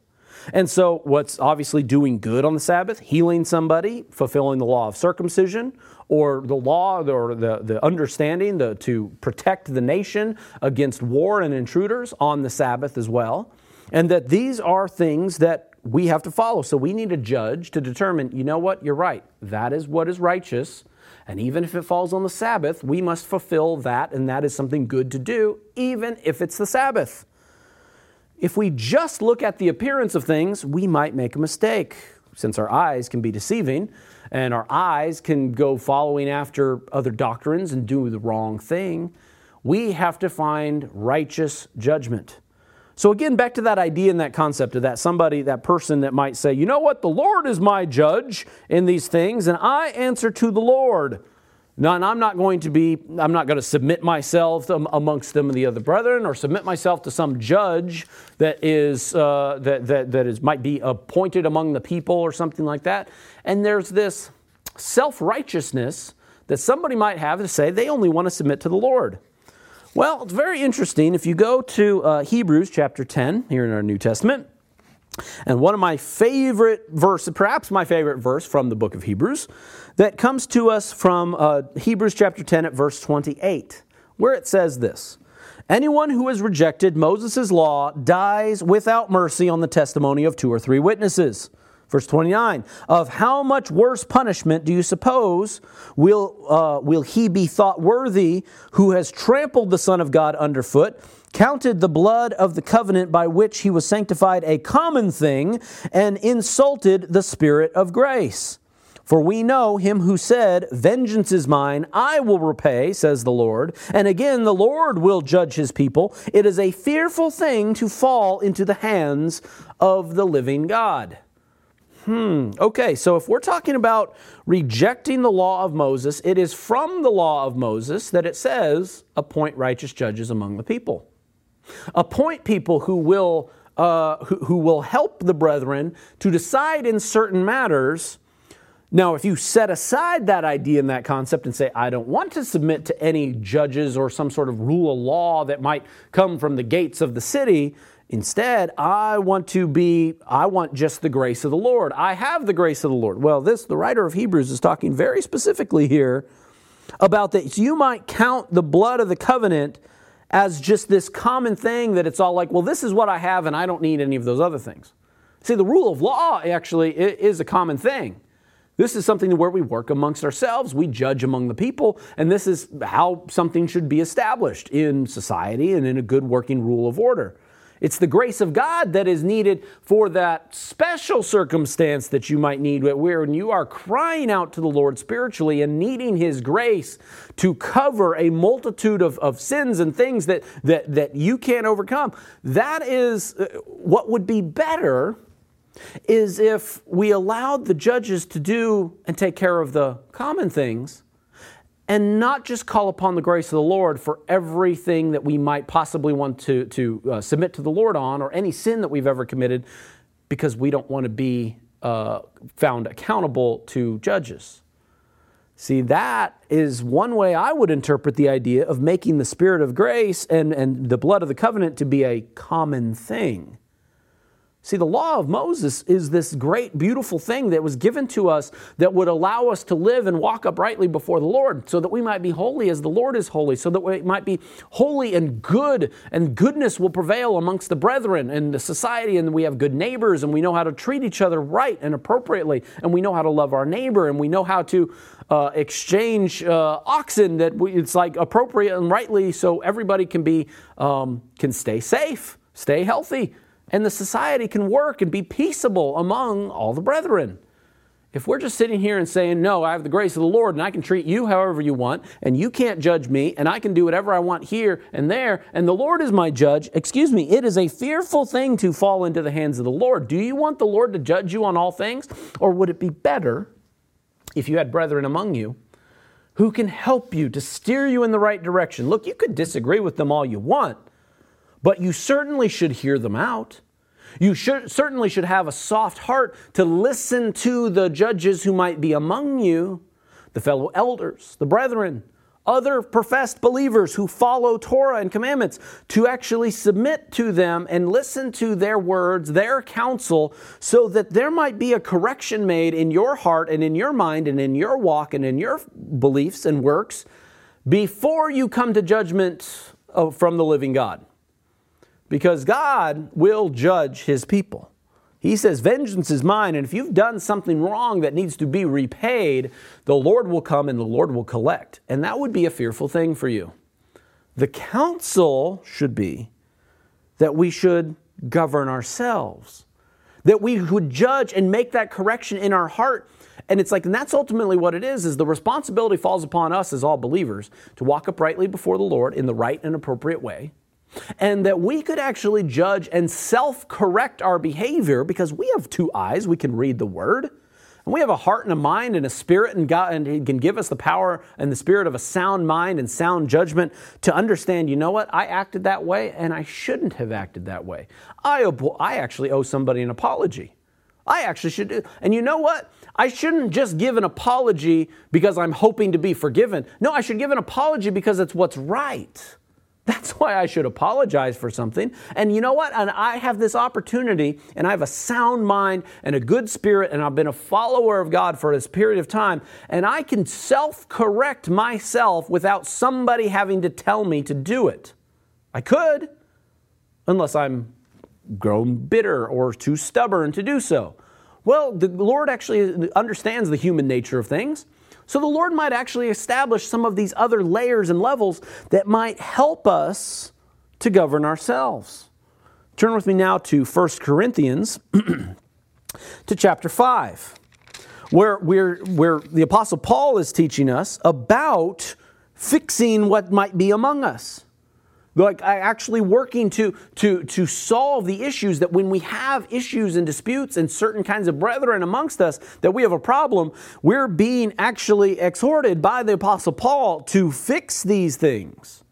And so, what's obviously doing good on the Sabbath, healing somebody, fulfilling the law of circumcision, or the law or the, the understanding the, to protect the nation against war and intruders on the Sabbath as well. And that these are things that we have to follow. So we need a judge to determine, you know what, you're right. That is what is righteous. And even if it falls on the Sabbath, we must fulfill that, and that is something good to do, even if it's the Sabbath. If we just look at the appearance of things, we might make a mistake, since our eyes can be deceiving and our eyes can go following after other doctrines and do the wrong thing. We have to find righteous judgment. So, again, back to that idea and that concept of that somebody, that person that might say, you know what, the Lord is my judge in these things, and I answer to the Lord. No, and I'm not going to be, I'm not going to submit myself amongst them and the other brethren or submit myself to some judge that is, uh, that, that, that is, might be appointed among the people or something like that. And there's this self righteousness that somebody might have to say they only want to submit to the Lord. Well, it's very interesting. If you go to uh, Hebrews chapter 10 here in our New Testament, and one of my favorite verses, perhaps my favorite verse from the book of Hebrews, that comes to us from uh, Hebrews chapter 10 at verse 28, where it says this Anyone who has rejected Moses' law dies without mercy on the testimony of two or three witnesses. Verse 29 Of how much worse punishment do you suppose will, uh, will he be thought worthy who has trampled the Son of God underfoot, counted the blood of the covenant by which he was sanctified a common thing, and insulted the Spirit of grace? For we know him who said, Vengeance is mine, I will repay, says the Lord. And again, the Lord will judge his people. It is a fearful thing to fall into the hands of the living God. Hmm, okay, so if we're talking about rejecting the law of Moses, it is from the law of Moses that it says, appoint righteous judges among the people. Appoint people who will, uh, who, who will help the brethren to decide in certain matters now, if you set aside that idea and that concept and say, I don't want to submit to any judges or some sort of rule of law that might come from the gates of the city, instead, I want to be, I want just the grace of the Lord. I have the grace of the Lord. Well, this, the writer of Hebrews is talking very specifically here about that you might count the blood of the covenant as just this common thing that it's all like, well, this is what I have and I don't need any of those other things. See, the rule of law actually is a common thing. This is something where we work amongst ourselves, we judge among the people, and this is how something should be established in society and in a good working rule of order. It's the grace of God that is needed for that special circumstance that you might need when you are crying out to the Lord spiritually and needing His grace to cover a multitude of, of sins and things that, that, that you can't overcome. That is uh, what would be better is if we allowed the judges to do and take care of the common things and not just call upon the grace of the Lord for everything that we might possibly want to, to uh, submit to the Lord on or any sin that we've ever committed because we don't want to be uh, found accountable to judges. See, that is one way I would interpret the idea of making the Spirit of grace and, and the blood of the covenant to be a common thing. See, the law of Moses is this great, beautiful thing that was given to us that would allow us to live and walk uprightly before the Lord, so that we might be holy as the Lord is holy, so that we might be holy and good, and goodness will prevail amongst the brethren and the society, and we have good neighbors, and we know how to treat each other right and appropriately, and we know how to love our neighbor, and we know how to uh, exchange uh, oxen that we, it's like appropriate and rightly, so everybody can be um, can stay safe, stay healthy and the society can work and be peaceable among all the brethren. If we're just sitting here and saying, No, I have the grace of the Lord and I can treat you however you want, and you can't judge me, and I can do whatever I want here and there, and the Lord is my judge, excuse me, it is a fearful thing to fall into the hands of the Lord. Do you want the Lord to judge you on all things? Or would it be better if you had brethren among you who can help you to steer you in the right direction? Look, you could disagree with them all you want, but you certainly should hear them out. You should, certainly should have a soft heart to listen to the judges who might be among you, the fellow elders, the brethren, other professed believers who follow Torah and commandments, to actually submit to them and listen to their words, their counsel, so that there might be a correction made in your heart and in your mind and in your walk and in your beliefs and works before you come to judgment from the living God because God will judge his people. He says, Vengeance is mine, and if you've done something wrong that needs to be repaid, the Lord will come and the Lord will collect. And that would be a fearful thing for you. The counsel should be that we should govern ourselves, that we would judge and make that correction in our heart. And it's like, and that's ultimately what it is, is the responsibility falls upon us as all believers to walk uprightly before the Lord in the right and appropriate way and that we could actually judge and self correct our behavior because we have two eyes, we can read the word. And we have a heart and a mind and a spirit, and God and He can give us the power and the spirit of a sound mind and sound judgment to understand, you know what, I acted that way and I shouldn't have acted that way. I, I actually owe somebody an apology. I actually should do. And you know what? I shouldn't just give an apology because I'm hoping to be forgiven. No, I should give an apology because it's what's right. That's why I should apologize for something. And you know what? And I have this opportunity, and I have a sound mind and a good spirit, and I've been a follower of God for this period of time, and I can self correct myself without somebody having to tell me to do it. I could, unless I'm grown bitter or too stubborn to do so. Well, the Lord actually understands the human nature of things. So the Lord might actually establish some of these other layers and levels that might help us to govern ourselves. Turn with me now to 1 Corinthians to chapter 5, where, where, where the Apostle Paul is teaching us about fixing what might be among us like actually working to, to, to solve the issues that when we have issues and disputes and certain kinds of brethren amongst us that we have a problem we're being actually exhorted by the apostle paul to fix these things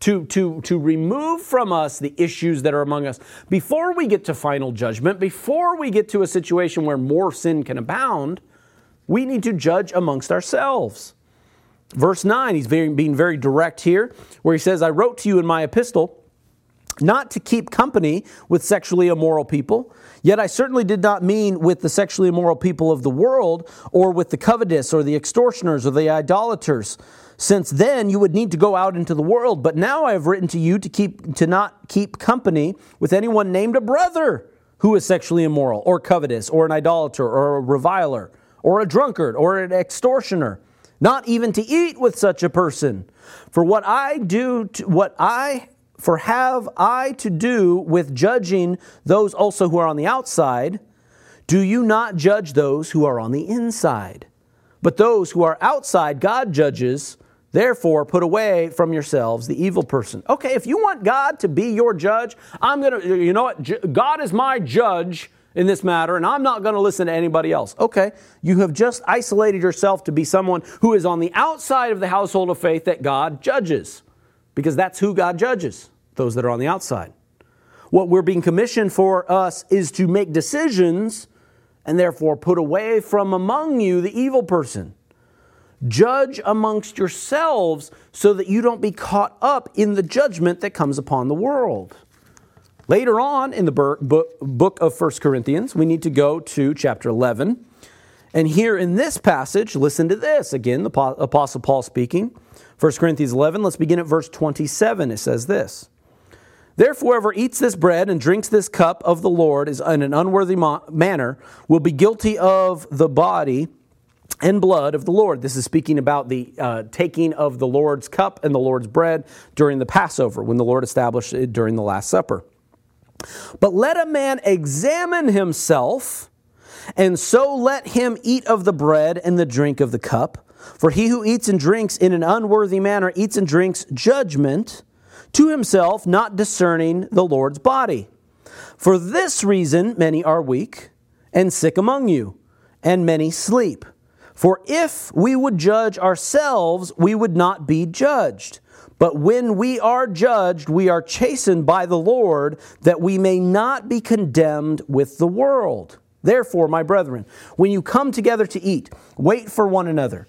to, to, to remove from us the issues that are among us before we get to final judgment before we get to a situation where more sin can abound. We need to judge amongst ourselves Verse 9, he's very, being very direct here, where he says, I wrote to you in my epistle not to keep company with sexually immoral people, yet I certainly did not mean with the sexually immoral people of the world, or with the covetous, or the extortioners, or the idolaters. Since then you would need to go out into the world, but now I have written to you to keep to not keep company with anyone named a brother who is sexually immoral, or covetous, or an idolater, or a reviler, or a drunkard, or an extortioner not even to eat with such a person. For what I do, to, what I, for have I to do with judging those also who are on the outside, do you not judge those who are on the inside? But those who are outside, God judges. Therefore, put away from yourselves the evil person. Okay, if you want God to be your judge, I'm going to, you know what? God is my judge in this matter, and I'm not going to listen to anybody else. Okay, you have just isolated yourself to be someone who is on the outside of the household of faith that God judges, because that's who God judges, those that are on the outside. What we're being commissioned for us is to make decisions and therefore put away from among you the evil person. Judge amongst yourselves so that you don't be caught up in the judgment that comes upon the world. Later on in the book of 1 Corinthians, we need to go to chapter 11. And here in this passage, listen to this. Again, the Apostle Paul speaking. 1 Corinthians 11, let's begin at verse 27. It says this Therefore, whoever eats this bread and drinks this cup of the Lord is in an unworthy manner will be guilty of the body and blood of the Lord. This is speaking about the uh, taking of the Lord's cup and the Lord's bread during the Passover, when the Lord established it during the Last Supper. But let a man examine himself, and so let him eat of the bread and the drink of the cup. For he who eats and drinks in an unworthy manner eats and drinks judgment to himself, not discerning the Lord's body. For this reason, many are weak and sick among you, and many sleep. For if we would judge ourselves, we would not be judged. But when we are judged, we are chastened by the Lord, that we may not be condemned with the world. Therefore, my brethren, when you come together to eat, wait for one another.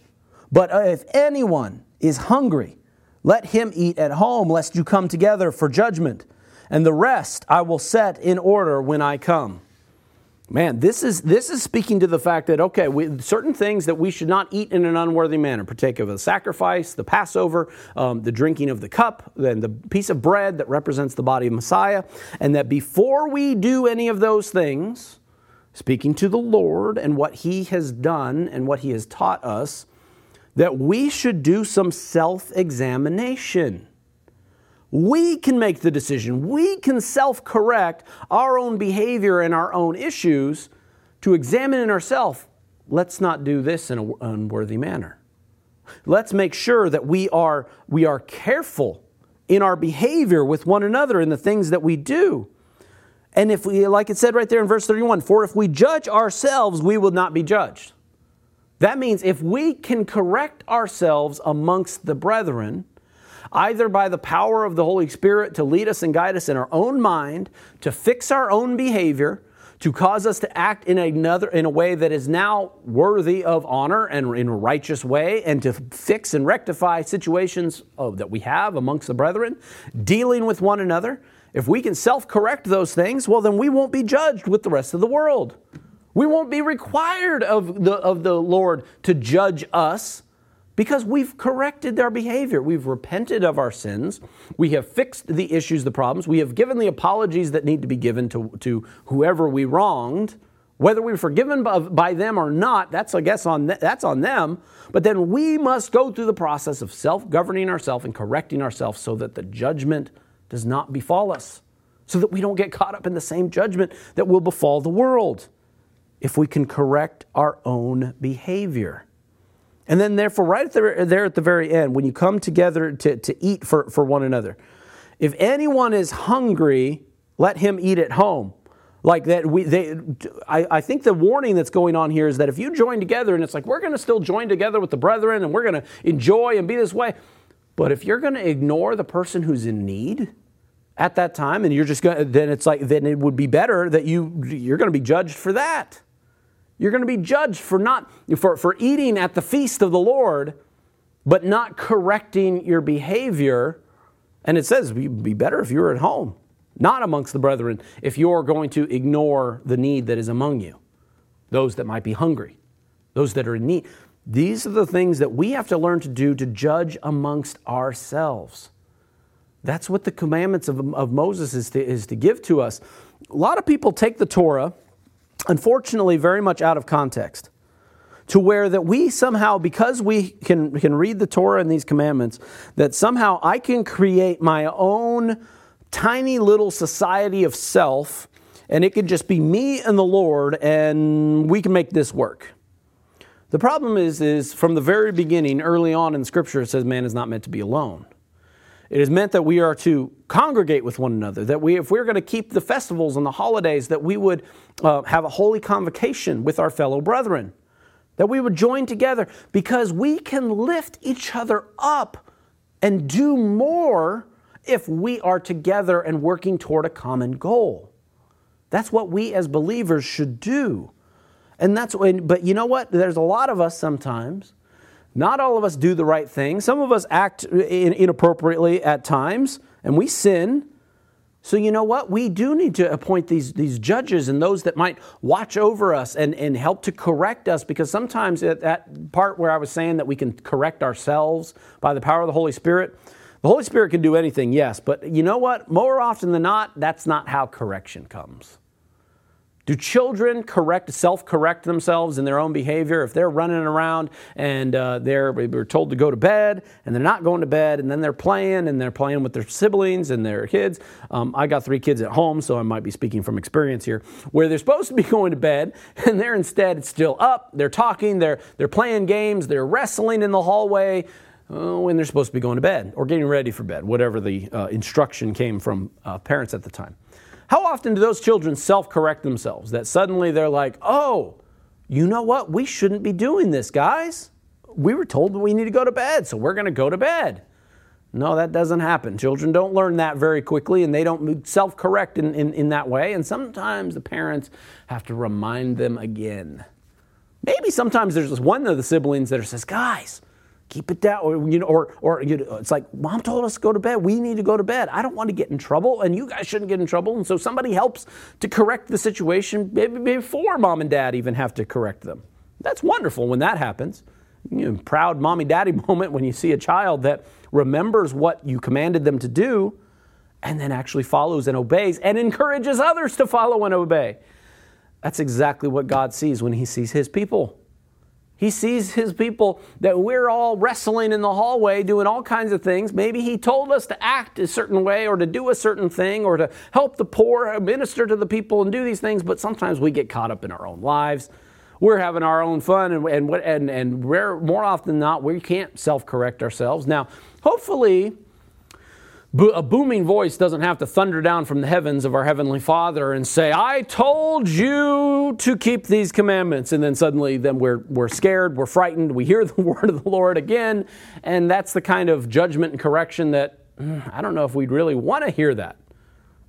But if anyone is hungry, let him eat at home, lest you come together for judgment. And the rest I will set in order when I come. Man, this is this is speaking to the fact that okay, we, certain things that we should not eat in an unworthy manner, partake of the sacrifice, the Passover, um, the drinking of the cup, then the piece of bread that represents the body of Messiah, and that before we do any of those things, speaking to the Lord and what He has done and what He has taught us, that we should do some self-examination. We can make the decision. We can self correct our own behavior and our own issues to examine in ourselves. Let's not do this in an unworthy manner. Let's make sure that we are, we are careful in our behavior with one another in the things that we do. And if we, like it said right there in verse 31, for if we judge ourselves, we will not be judged. That means if we can correct ourselves amongst the brethren, either by the power of the Holy Spirit to lead us and guide us in our own mind, to fix our own behavior, to cause us to act in another in a way that is now worthy of honor and in a righteous way and to fix and rectify situations oh, that we have amongst the brethren dealing with one another. If we can self-correct those things well then we won't be judged with the rest of the world. We won't be required of the, of the lord to judge us because we've corrected our behavior. We've repented of our sins. We have fixed the issues, the problems. We have given the apologies that need to be given to, to whoever we wronged. Whether we're forgiven by, them or not, that's, I guess, on, th- that's on them. But then we must go through the process of self governing ourselves and correcting ourselves so that the judgment does not befall us, so that we don't get caught up in the same judgment that will befall the world if we can correct our own behavior. And then, therefore, right at the, there at the very end, when you come together to, to eat for, for one another, if anyone is hungry, let him eat at home. Like that, we, they, I, I think the warning that's going on here is that if you join together and it's like we're going to still join together with the brethren and we're going to enjoy and be this way, but if you're going to ignore the person who's in need at that time and you're just going then it's like, then it would be better that you, you're going to be judged for that. You're going to be judged for not for, for eating at the feast of the Lord, but not correcting your behavior. And it says it'd be better if you were at home, not amongst the brethren, if you're going to ignore the need that is among you, those that might be hungry, those that are in need. These are the things that we have to learn to do to judge amongst ourselves. That's what the commandments of, of Moses is to, is to give to us. A lot of people take the Torah unfortunately very much out of context to where that we somehow because we can, can read the torah and these commandments that somehow i can create my own tiny little society of self and it could just be me and the lord and we can make this work. The problem is is from the very beginning early on in scripture it says man is not meant to be alone it is meant that we are to congregate with one another, that we, if we're going to keep the festivals and the holidays, that we would uh, have a holy convocation with our fellow brethren, that we would join together because we can lift each other up and do more if we are together and working toward a common goal. That's what we as believers should do. And that's when, but you know what? There's a lot of us sometimes not all of us do the right thing. Some of us act inappropriately at times, and we sin. So, you know what? We do need to appoint these, these judges and those that might watch over us and, and help to correct us because sometimes at that part where I was saying that we can correct ourselves by the power of the Holy Spirit, the Holy Spirit can do anything, yes, but you know what? More often than not, that's not how correction comes. Do children correct, self-correct themselves in their own behavior if they're running around and uh, they're we're told to go to bed and they're not going to bed and then they're playing and they're playing with their siblings and their kids? Um, I got three kids at home, so I might be speaking from experience here, where they're supposed to be going to bed and they're instead still up. They're talking, they're they're playing games, they're wrestling in the hallway. Uh, when they're supposed to be going to bed or getting ready for bed, whatever the uh, instruction came from uh, parents at the time. How often do those children self correct themselves that suddenly they're like, oh, you know what? We shouldn't be doing this, guys. We were told that we need to go to bed, so we're going to go to bed. No, that doesn't happen. Children don't learn that very quickly and they don't self correct in, in, in that way. And sometimes the parents have to remind them again. Maybe sometimes there's one of the siblings that says, guys, keep it down or you know or or you know, it's like mom told us to go to bed. We need to go to bed. I don't want to get in trouble and you guys shouldn't get in trouble. And so somebody helps to correct the situation before mom and dad even have to correct them. That's wonderful when that happens. You know, proud mommy daddy moment when you see a child that remembers what you commanded them to do and then actually follows and obeys and encourages others to follow and obey. That's exactly what god sees when he sees his people he sees his people that we're all wrestling in the hallway doing all kinds of things. Maybe he told us to act a certain way or to do a certain thing or to help the poor, minister to the people, and do these things, but sometimes we get caught up in our own lives. We're having our own fun, and, and, and, and more often than not, we can't self correct ourselves. Now, hopefully, a booming voice doesn't have to thunder down from the heavens of our Heavenly Father and say, I told you to keep these commandments. And then suddenly then we're, we're scared, we're frightened, we hear the word of the Lord again. And that's the kind of judgment and correction that mm, I don't know if we'd really want to hear that.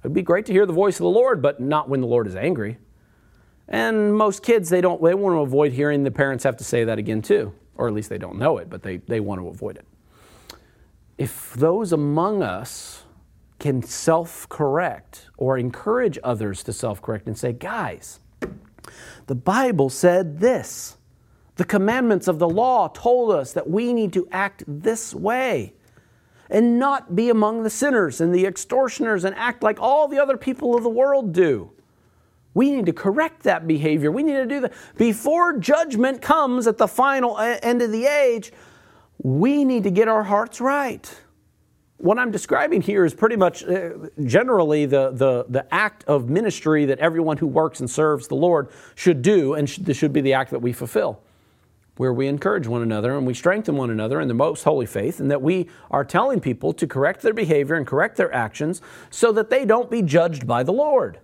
It'd be great to hear the voice of the Lord, but not when the Lord is angry. And most kids, they don't they want to avoid hearing the parents have to say that again too. Or at least they don't know it, but they, they want to avoid it. If those among us can self correct or encourage others to self correct and say, guys, the Bible said this. The commandments of the law told us that we need to act this way and not be among the sinners and the extortioners and act like all the other people of the world do. We need to correct that behavior. We need to do that. Before judgment comes at the final end of the age, we need to get our hearts right. What I'm describing here is pretty much uh, generally the, the, the act of ministry that everyone who works and serves the Lord should do, and this should be the act that we fulfill where we encourage one another and we strengthen one another in the most holy faith, and that we are telling people to correct their behavior and correct their actions so that they don't be judged by the Lord.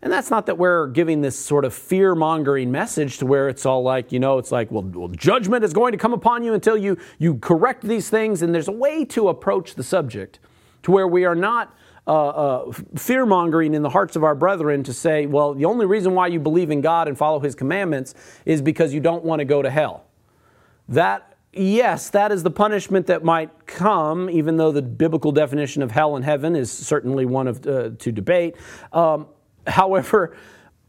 And that's not that we're giving this sort of fear mongering message to where it's all like, you know, it's like, well, well, judgment is going to come upon you until you, you correct these things. And there's a way to approach the subject to where we are not uh, uh, fear mongering in the hearts of our brethren to say, well, the only reason why you believe in God and follow his commandments is because you don't want to go to hell. That, yes, that is the punishment that might come, even though the biblical definition of hell and heaven is certainly one of, uh, to debate. Um, however,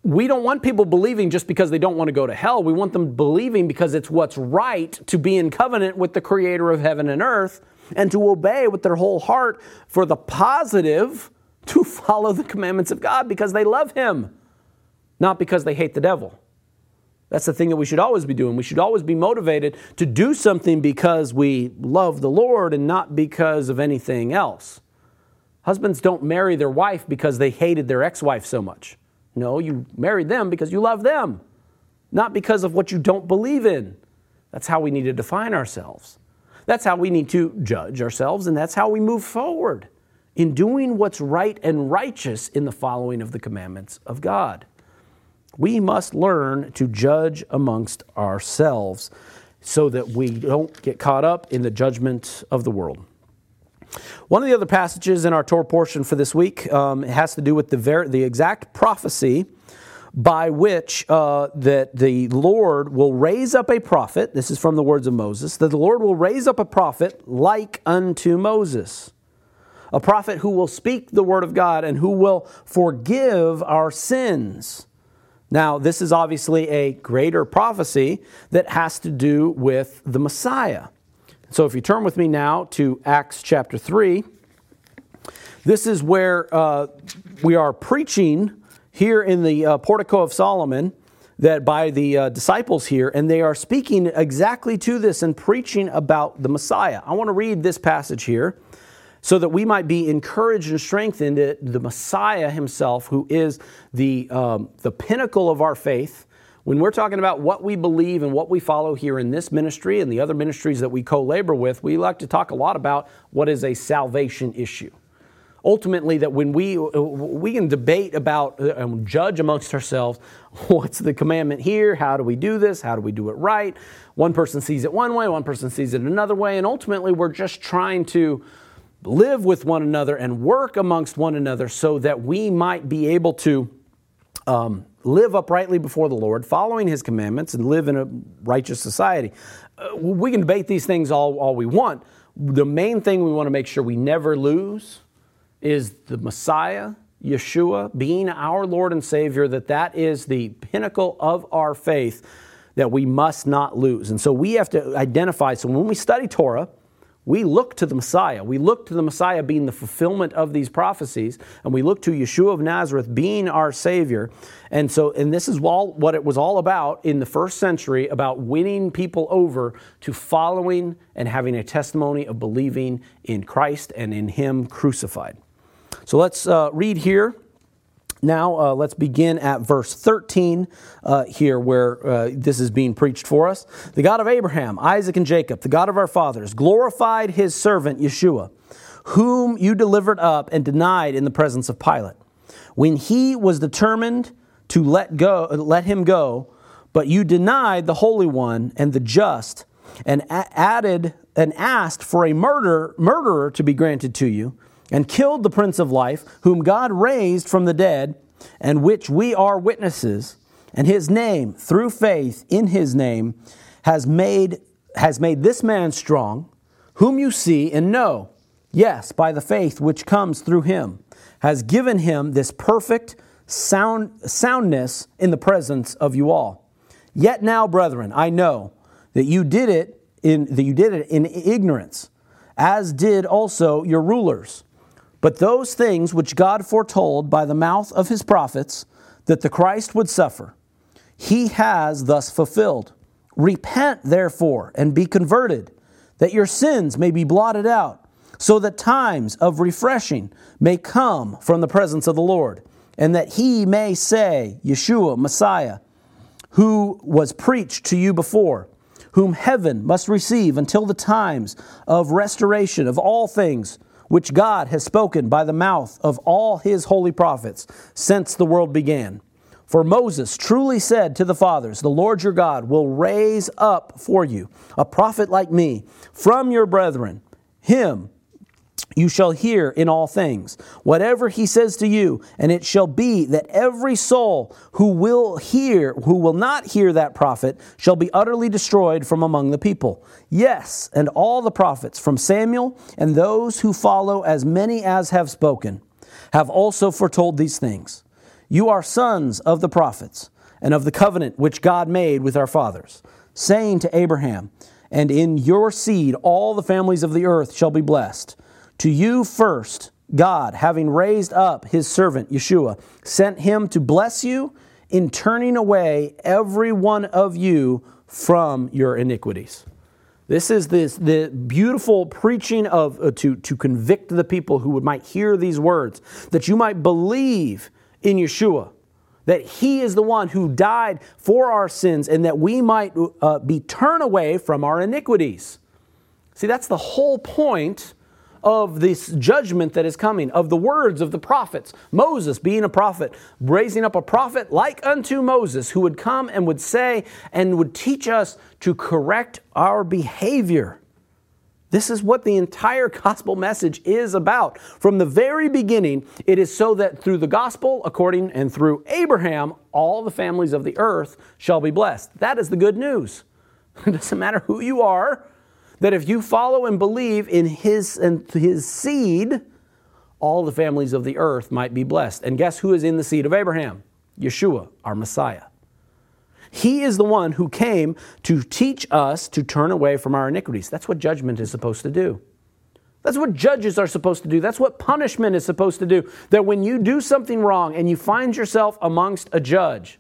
we don't want people believing just because they don't want to go to hell. We want them believing because it's what's right to be in covenant with the creator of heaven and earth and to obey with their whole heart for the positive to follow the commandments of God because they love Him, not because they hate the devil. That's the thing that we should always be doing. We should always be motivated to do something because we love the Lord and not because of anything else. Husbands don't marry their wife because they hated their ex wife so much. No, you married them because you love them, not because of what you don't believe in. That's how we need to define ourselves. That's how we need to judge ourselves, and that's how we move forward in doing what's right and righteous in the following of the commandments of God. We must learn to judge amongst ourselves so that we don't get caught up in the judgment of the world. One of the other passages in our Torah portion for this week um, has to do with the, ver- the exact prophecy by which uh, that the Lord will raise up a prophet. This is from the words of Moses. That the Lord will raise up a prophet like unto Moses, a prophet who will speak the word of God and who will forgive our sins. Now, this is obviously a greater prophecy that has to do with the Messiah. So, if you turn with me now to Acts chapter 3, this is where uh, we are preaching here in the uh, portico of Solomon that by the uh, disciples here, and they are speaking exactly to this and preaching about the Messiah. I want to read this passage here so that we might be encouraged and strengthened at the Messiah himself, who is the, um, the pinnacle of our faith. When we're talking about what we believe and what we follow here in this ministry and the other ministries that we co labor with, we like to talk a lot about what is a salvation issue. Ultimately that when we we can debate about uh, and judge amongst ourselves what's the commandment here? How do we do this? How do we do it right? One person sees it one way one person sees it another way and ultimately we're just trying to live with one another and work amongst one another so that we might be able to um, live uprightly before the Lord, following His commandments, and live in a righteous society. Uh, we can debate these things all, all we want. The main thing we want to make sure we never lose is the Messiah, Yeshua, being our Lord and Savior, that that is the pinnacle of our faith that we must not lose. And so we have to identify. So when we study Torah, we look to the Messiah. We look to the Messiah being the fulfillment of these prophecies, and we look to Yeshua of Nazareth being our Savior. And so, and this is all what it was all about in the first century about winning people over to following and having a testimony of believing in Christ and in Him crucified. So let's uh, read here. Now, uh, let's begin at verse 13 uh, here, where uh, this is being preached for us. The God of Abraham, Isaac, and Jacob, the God of our fathers, glorified his servant Yeshua, whom you delivered up and denied in the presence of Pilate, when he was determined to let, go, let him go, but you denied the Holy One and the just, and added and asked for a murder, murderer to be granted to you and killed the Prince of Life, whom God raised from the dead, and which we are witnesses. And his name, through faith in his name, has made, has made this man strong, whom you see and know. Yes, by the faith which comes through him, has given him this perfect sound, soundness in the presence of you all. Yet now, brethren, I know that you did it in that you did it in ignorance, as did also your rulers. But those things which God foretold by the mouth of his prophets that the Christ would suffer, he has thus fulfilled. Repent, therefore, and be converted, that your sins may be blotted out, so that times of refreshing may come from the presence of the Lord, and that he may say, Yeshua, Messiah, who was preached to you before, whom heaven must receive until the times of restoration of all things, which God has spoken by the mouth of all his holy prophets since the world began. For Moses truly said to the fathers, The Lord your God will raise up for you a prophet like me from your brethren. Him you shall hear in all things, whatever he says to you, and it shall be that every soul who will hear, who will not hear that prophet, shall be utterly destroyed from among the people. Yes, and all the prophets from Samuel and those who follow, as many as have spoken, have also foretold these things. You are sons of the prophets, and of the covenant which God made with our fathers, saying to Abraham, And in your seed all the families of the earth shall be blessed. To you first, God, having raised up his servant Yeshua, sent him to bless you in turning away every one of you from your iniquities. This is this, the beautiful preaching of uh, to, to convict the people who would, might hear these words, that you might believe in Yeshua, that he is the one who died for our sins, and that we might uh, be turned away from our iniquities. See, that's the whole point of this judgment that is coming, of the words of the prophets. Moses being a prophet, raising up a prophet like unto Moses, who would come and would say and would teach us to correct our behavior. This is what the entire gospel message is about. From the very beginning, it is so that through the gospel, according and through Abraham, all the families of the earth shall be blessed. That is the good news. It doesn't matter who you are, that if you follow and believe in his and his seed, all the families of the earth might be blessed. And guess who is in the seed of Abraham? Yeshua, our Messiah. He is the one who came to teach us to turn away from our iniquities. That's what judgment is supposed to do. That's what judges are supposed to do. That's what punishment is supposed to do. That when you do something wrong and you find yourself amongst a judge,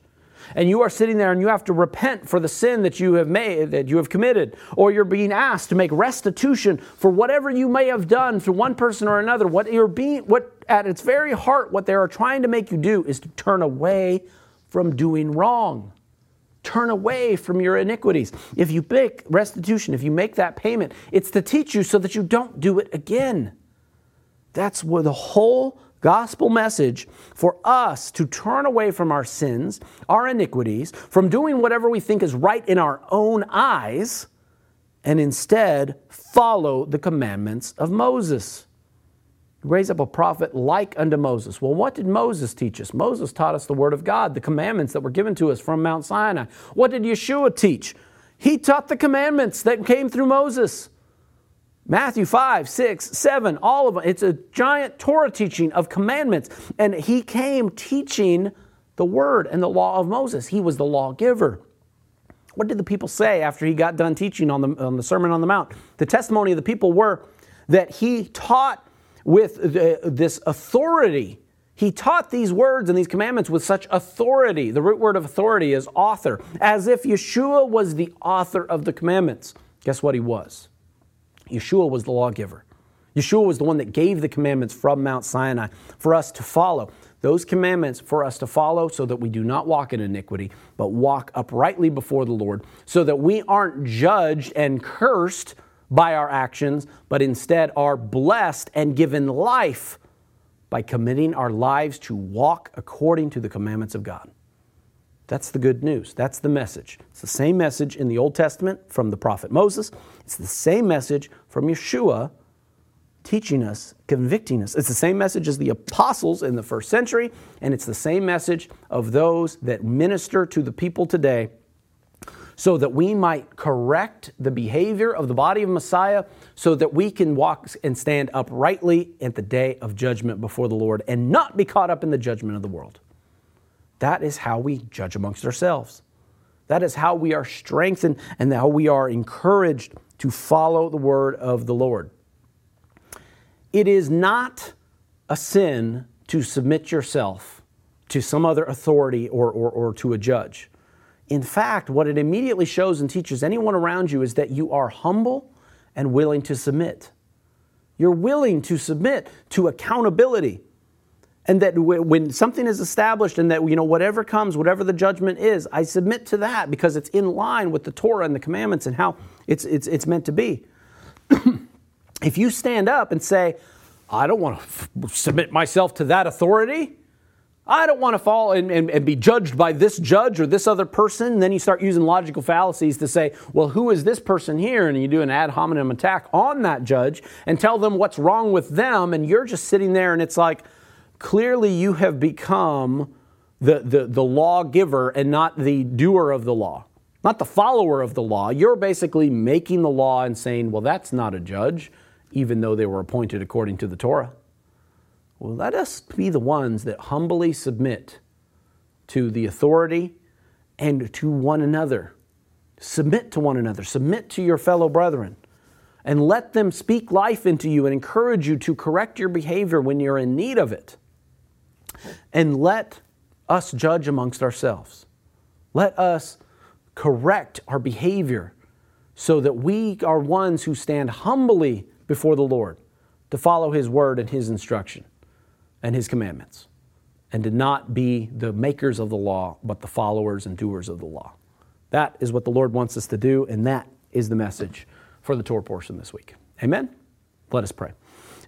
and you are sitting there and you have to repent for the sin that you have made that you have committed or you're being asked to make restitution for whatever you may have done to one person or another what you're being what at its very heart what they are trying to make you do is to turn away from doing wrong. Turn away from your iniquities. If you make restitution if you make that payment it's to teach you so that you don't do it again. That's where the whole gospel message for us to turn away from our sins, our iniquities, from doing whatever we think is right in our own eyes, and instead follow the commandments of Moses. Raise up a prophet like unto Moses. Well, what did Moses teach us? Moses taught us the Word of God, the commandments that were given to us from Mount Sinai. What did Yeshua teach? He taught the commandments that came through Moses. Matthew 5, 6, 7, all of them. It's a giant Torah teaching of commandments. And he came teaching the word and the law of Moses. He was the lawgiver. What did the people say after he got done teaching on the, on the Sermon on the Mount? The testimony of the people were that he taught with this authority. He taught these words and these commandments with such authority. The root word of authority is author, as if Yeshua was the author of the commandments. Guess what he was? Yeshua was the lawgiver. Yeshua was the one that gave the commandments from Mount Sinai for us to follow. Those commandments for us to follow so that we do not walk in iniquity, but walk uprightly before the Lord, so that we aren't judged and cursed by our actions, but instead are blessed and given life by committing our lives to walk according to the commandments of God. That's the good news. That's the message. It's the same message in the Old Testament from the prophet Moses. It's the same message from Yeshua teaching us, convicting us. It's the same message as the apostles in the first century, and it's the same message of those that minister to the people today so that we might correct the behavior of the body of Messiah, so that we can walk and stand uprightly at the day of judgment before the Lord and not be caught up in the judgment of the world. That is how we judge amongst ourselves. That is how we are strengthened and how we are encouraged to follow the word of the Lord. It is not a sin to submit yourself to some other authority or, or, or to a judge. In fact, what it immediately shows and teaches anyone around you is that you are humble and willing to submit. You're willing to submit to accountability. And that when something is established and that, you know, whatever comes, whatever the judgment is, I submit to that because it's in line with the Torah and the commandments and how it's, it's, it's meant to be. if you stand up and say, I don't want to f- submit myself to that authority, I don't want to fall and, and, and, be judged by this judge or this other person. And then you start using logical fallacies to say, well, who is this person here? And you do an ad hominem attack on that judge and tell them what's wrong with them. And you're just sitting there and it's like, clearly you have become the, the, the lawgiver and not the doer of the law, not the follower of the law. You're basically making the law and saying, well, that's not a judge, even though they were appointed according to the Torah. Well, let us be the ones that humbly submit to the authority and to one another. Submit to one another, submit to your fellow brethren, and let them speak life into you and encourage you to correct your behavior when you're in need of it. And let us judge amongst ourselves. Let us correct our behavior so that we are ones who stand humbly before the Lord to follow His word and His instruction and his commandments, and to not be the makers of the law, but the followers and doers of the law. That is what the Lord wants us to do, and that is the message for the Torah portion this week. Amen? Let us pray.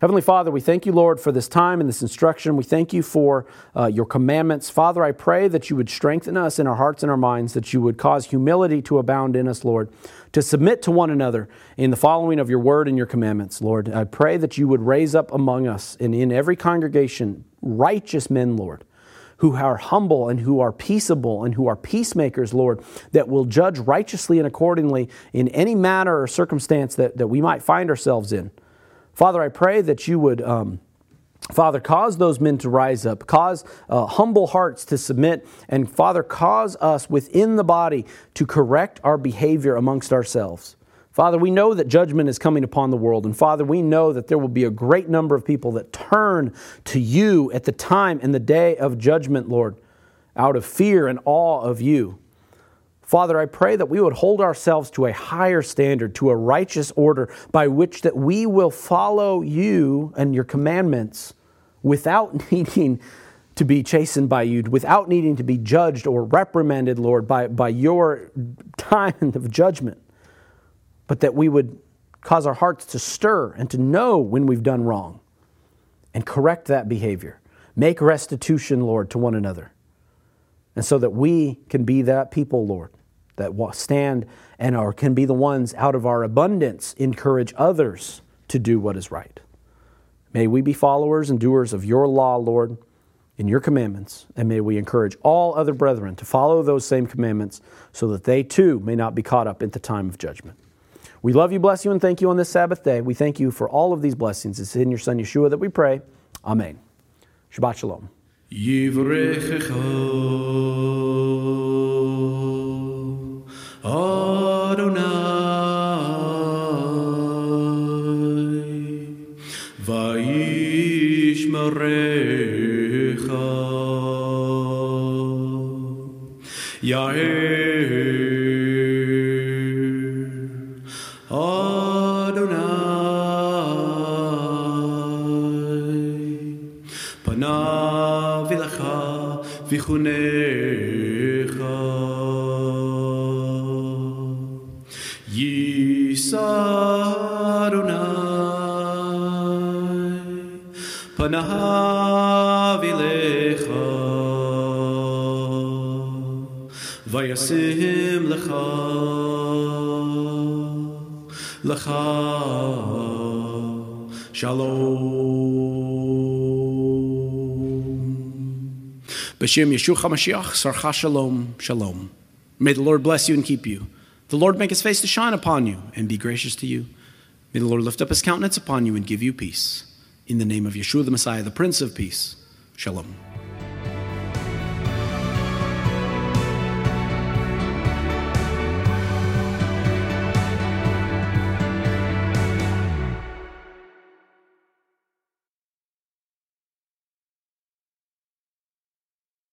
Heavenly Father, we thank you, Lord, for this time and this instruction. We thank you for uh, your commandments. Father, I pray that you would strengthen us in our hearts and our minds, that you would cause humility to abound in us, Lord, to submit to one another in the following of your word and your commandments, Lord. I pray that you would raise up among us and in every congregation righteous men, Lord who are humble and who are peaceable and who are peacemakers, Lord, that will judge righteously and accordingly in any matter or circumstance that, that we might find ourselves in. Father, I pray that you would. Um, Father, cause those men to rise up, cause uh, humble hearts to submit, and Father, cause us within the body to correct our behavior amongst ourselves. Father, we know that judgment is coming upon the world, and Father, we know that there will be a great number of people that turn to you at the time and the day of judgment, Lord, out of fear and awe of you. Father, I pray that we would hold ourselves to a higher standard, to a righteous order by which that we will follow you and your commandments without needing to be chastened by you, without needing to be judged or reprimanded, Lord, by, by your time of judgment, but that we would cause our hearts to stir and to know when we've done wrong and correct that behavior. Make restitution, Lord, to one another. And so that we can be that people, Lord, that stand and are, can be the ones out of our abundance encourage others to do what is right. May we be followers and doers of your law, Lord, in your commandments, and may we encourage all other brethren to follow those same commandments so that they too may not be caught up at the time of judgment. We love you, bless you, and thank you on this Sabbath day. We thank you for all of these blessings. It's in your Son Yeshua that we pray. Amen. Shabbat Shalom. Adonai, Vaishmerecha, Yair, Adonai, Panav Ilacha Lecha Shalom. B'Shem Yeshua HaMashiach, Sarcha Shalom, Shalom. May the Lord bless you and keep you. The Lord make his face to shine upon you and be gracious to you. May the Lord lift up his countenance upon you and give you peace. In the name of Yeshua the Messiah, the Prince of Peace. Shalom.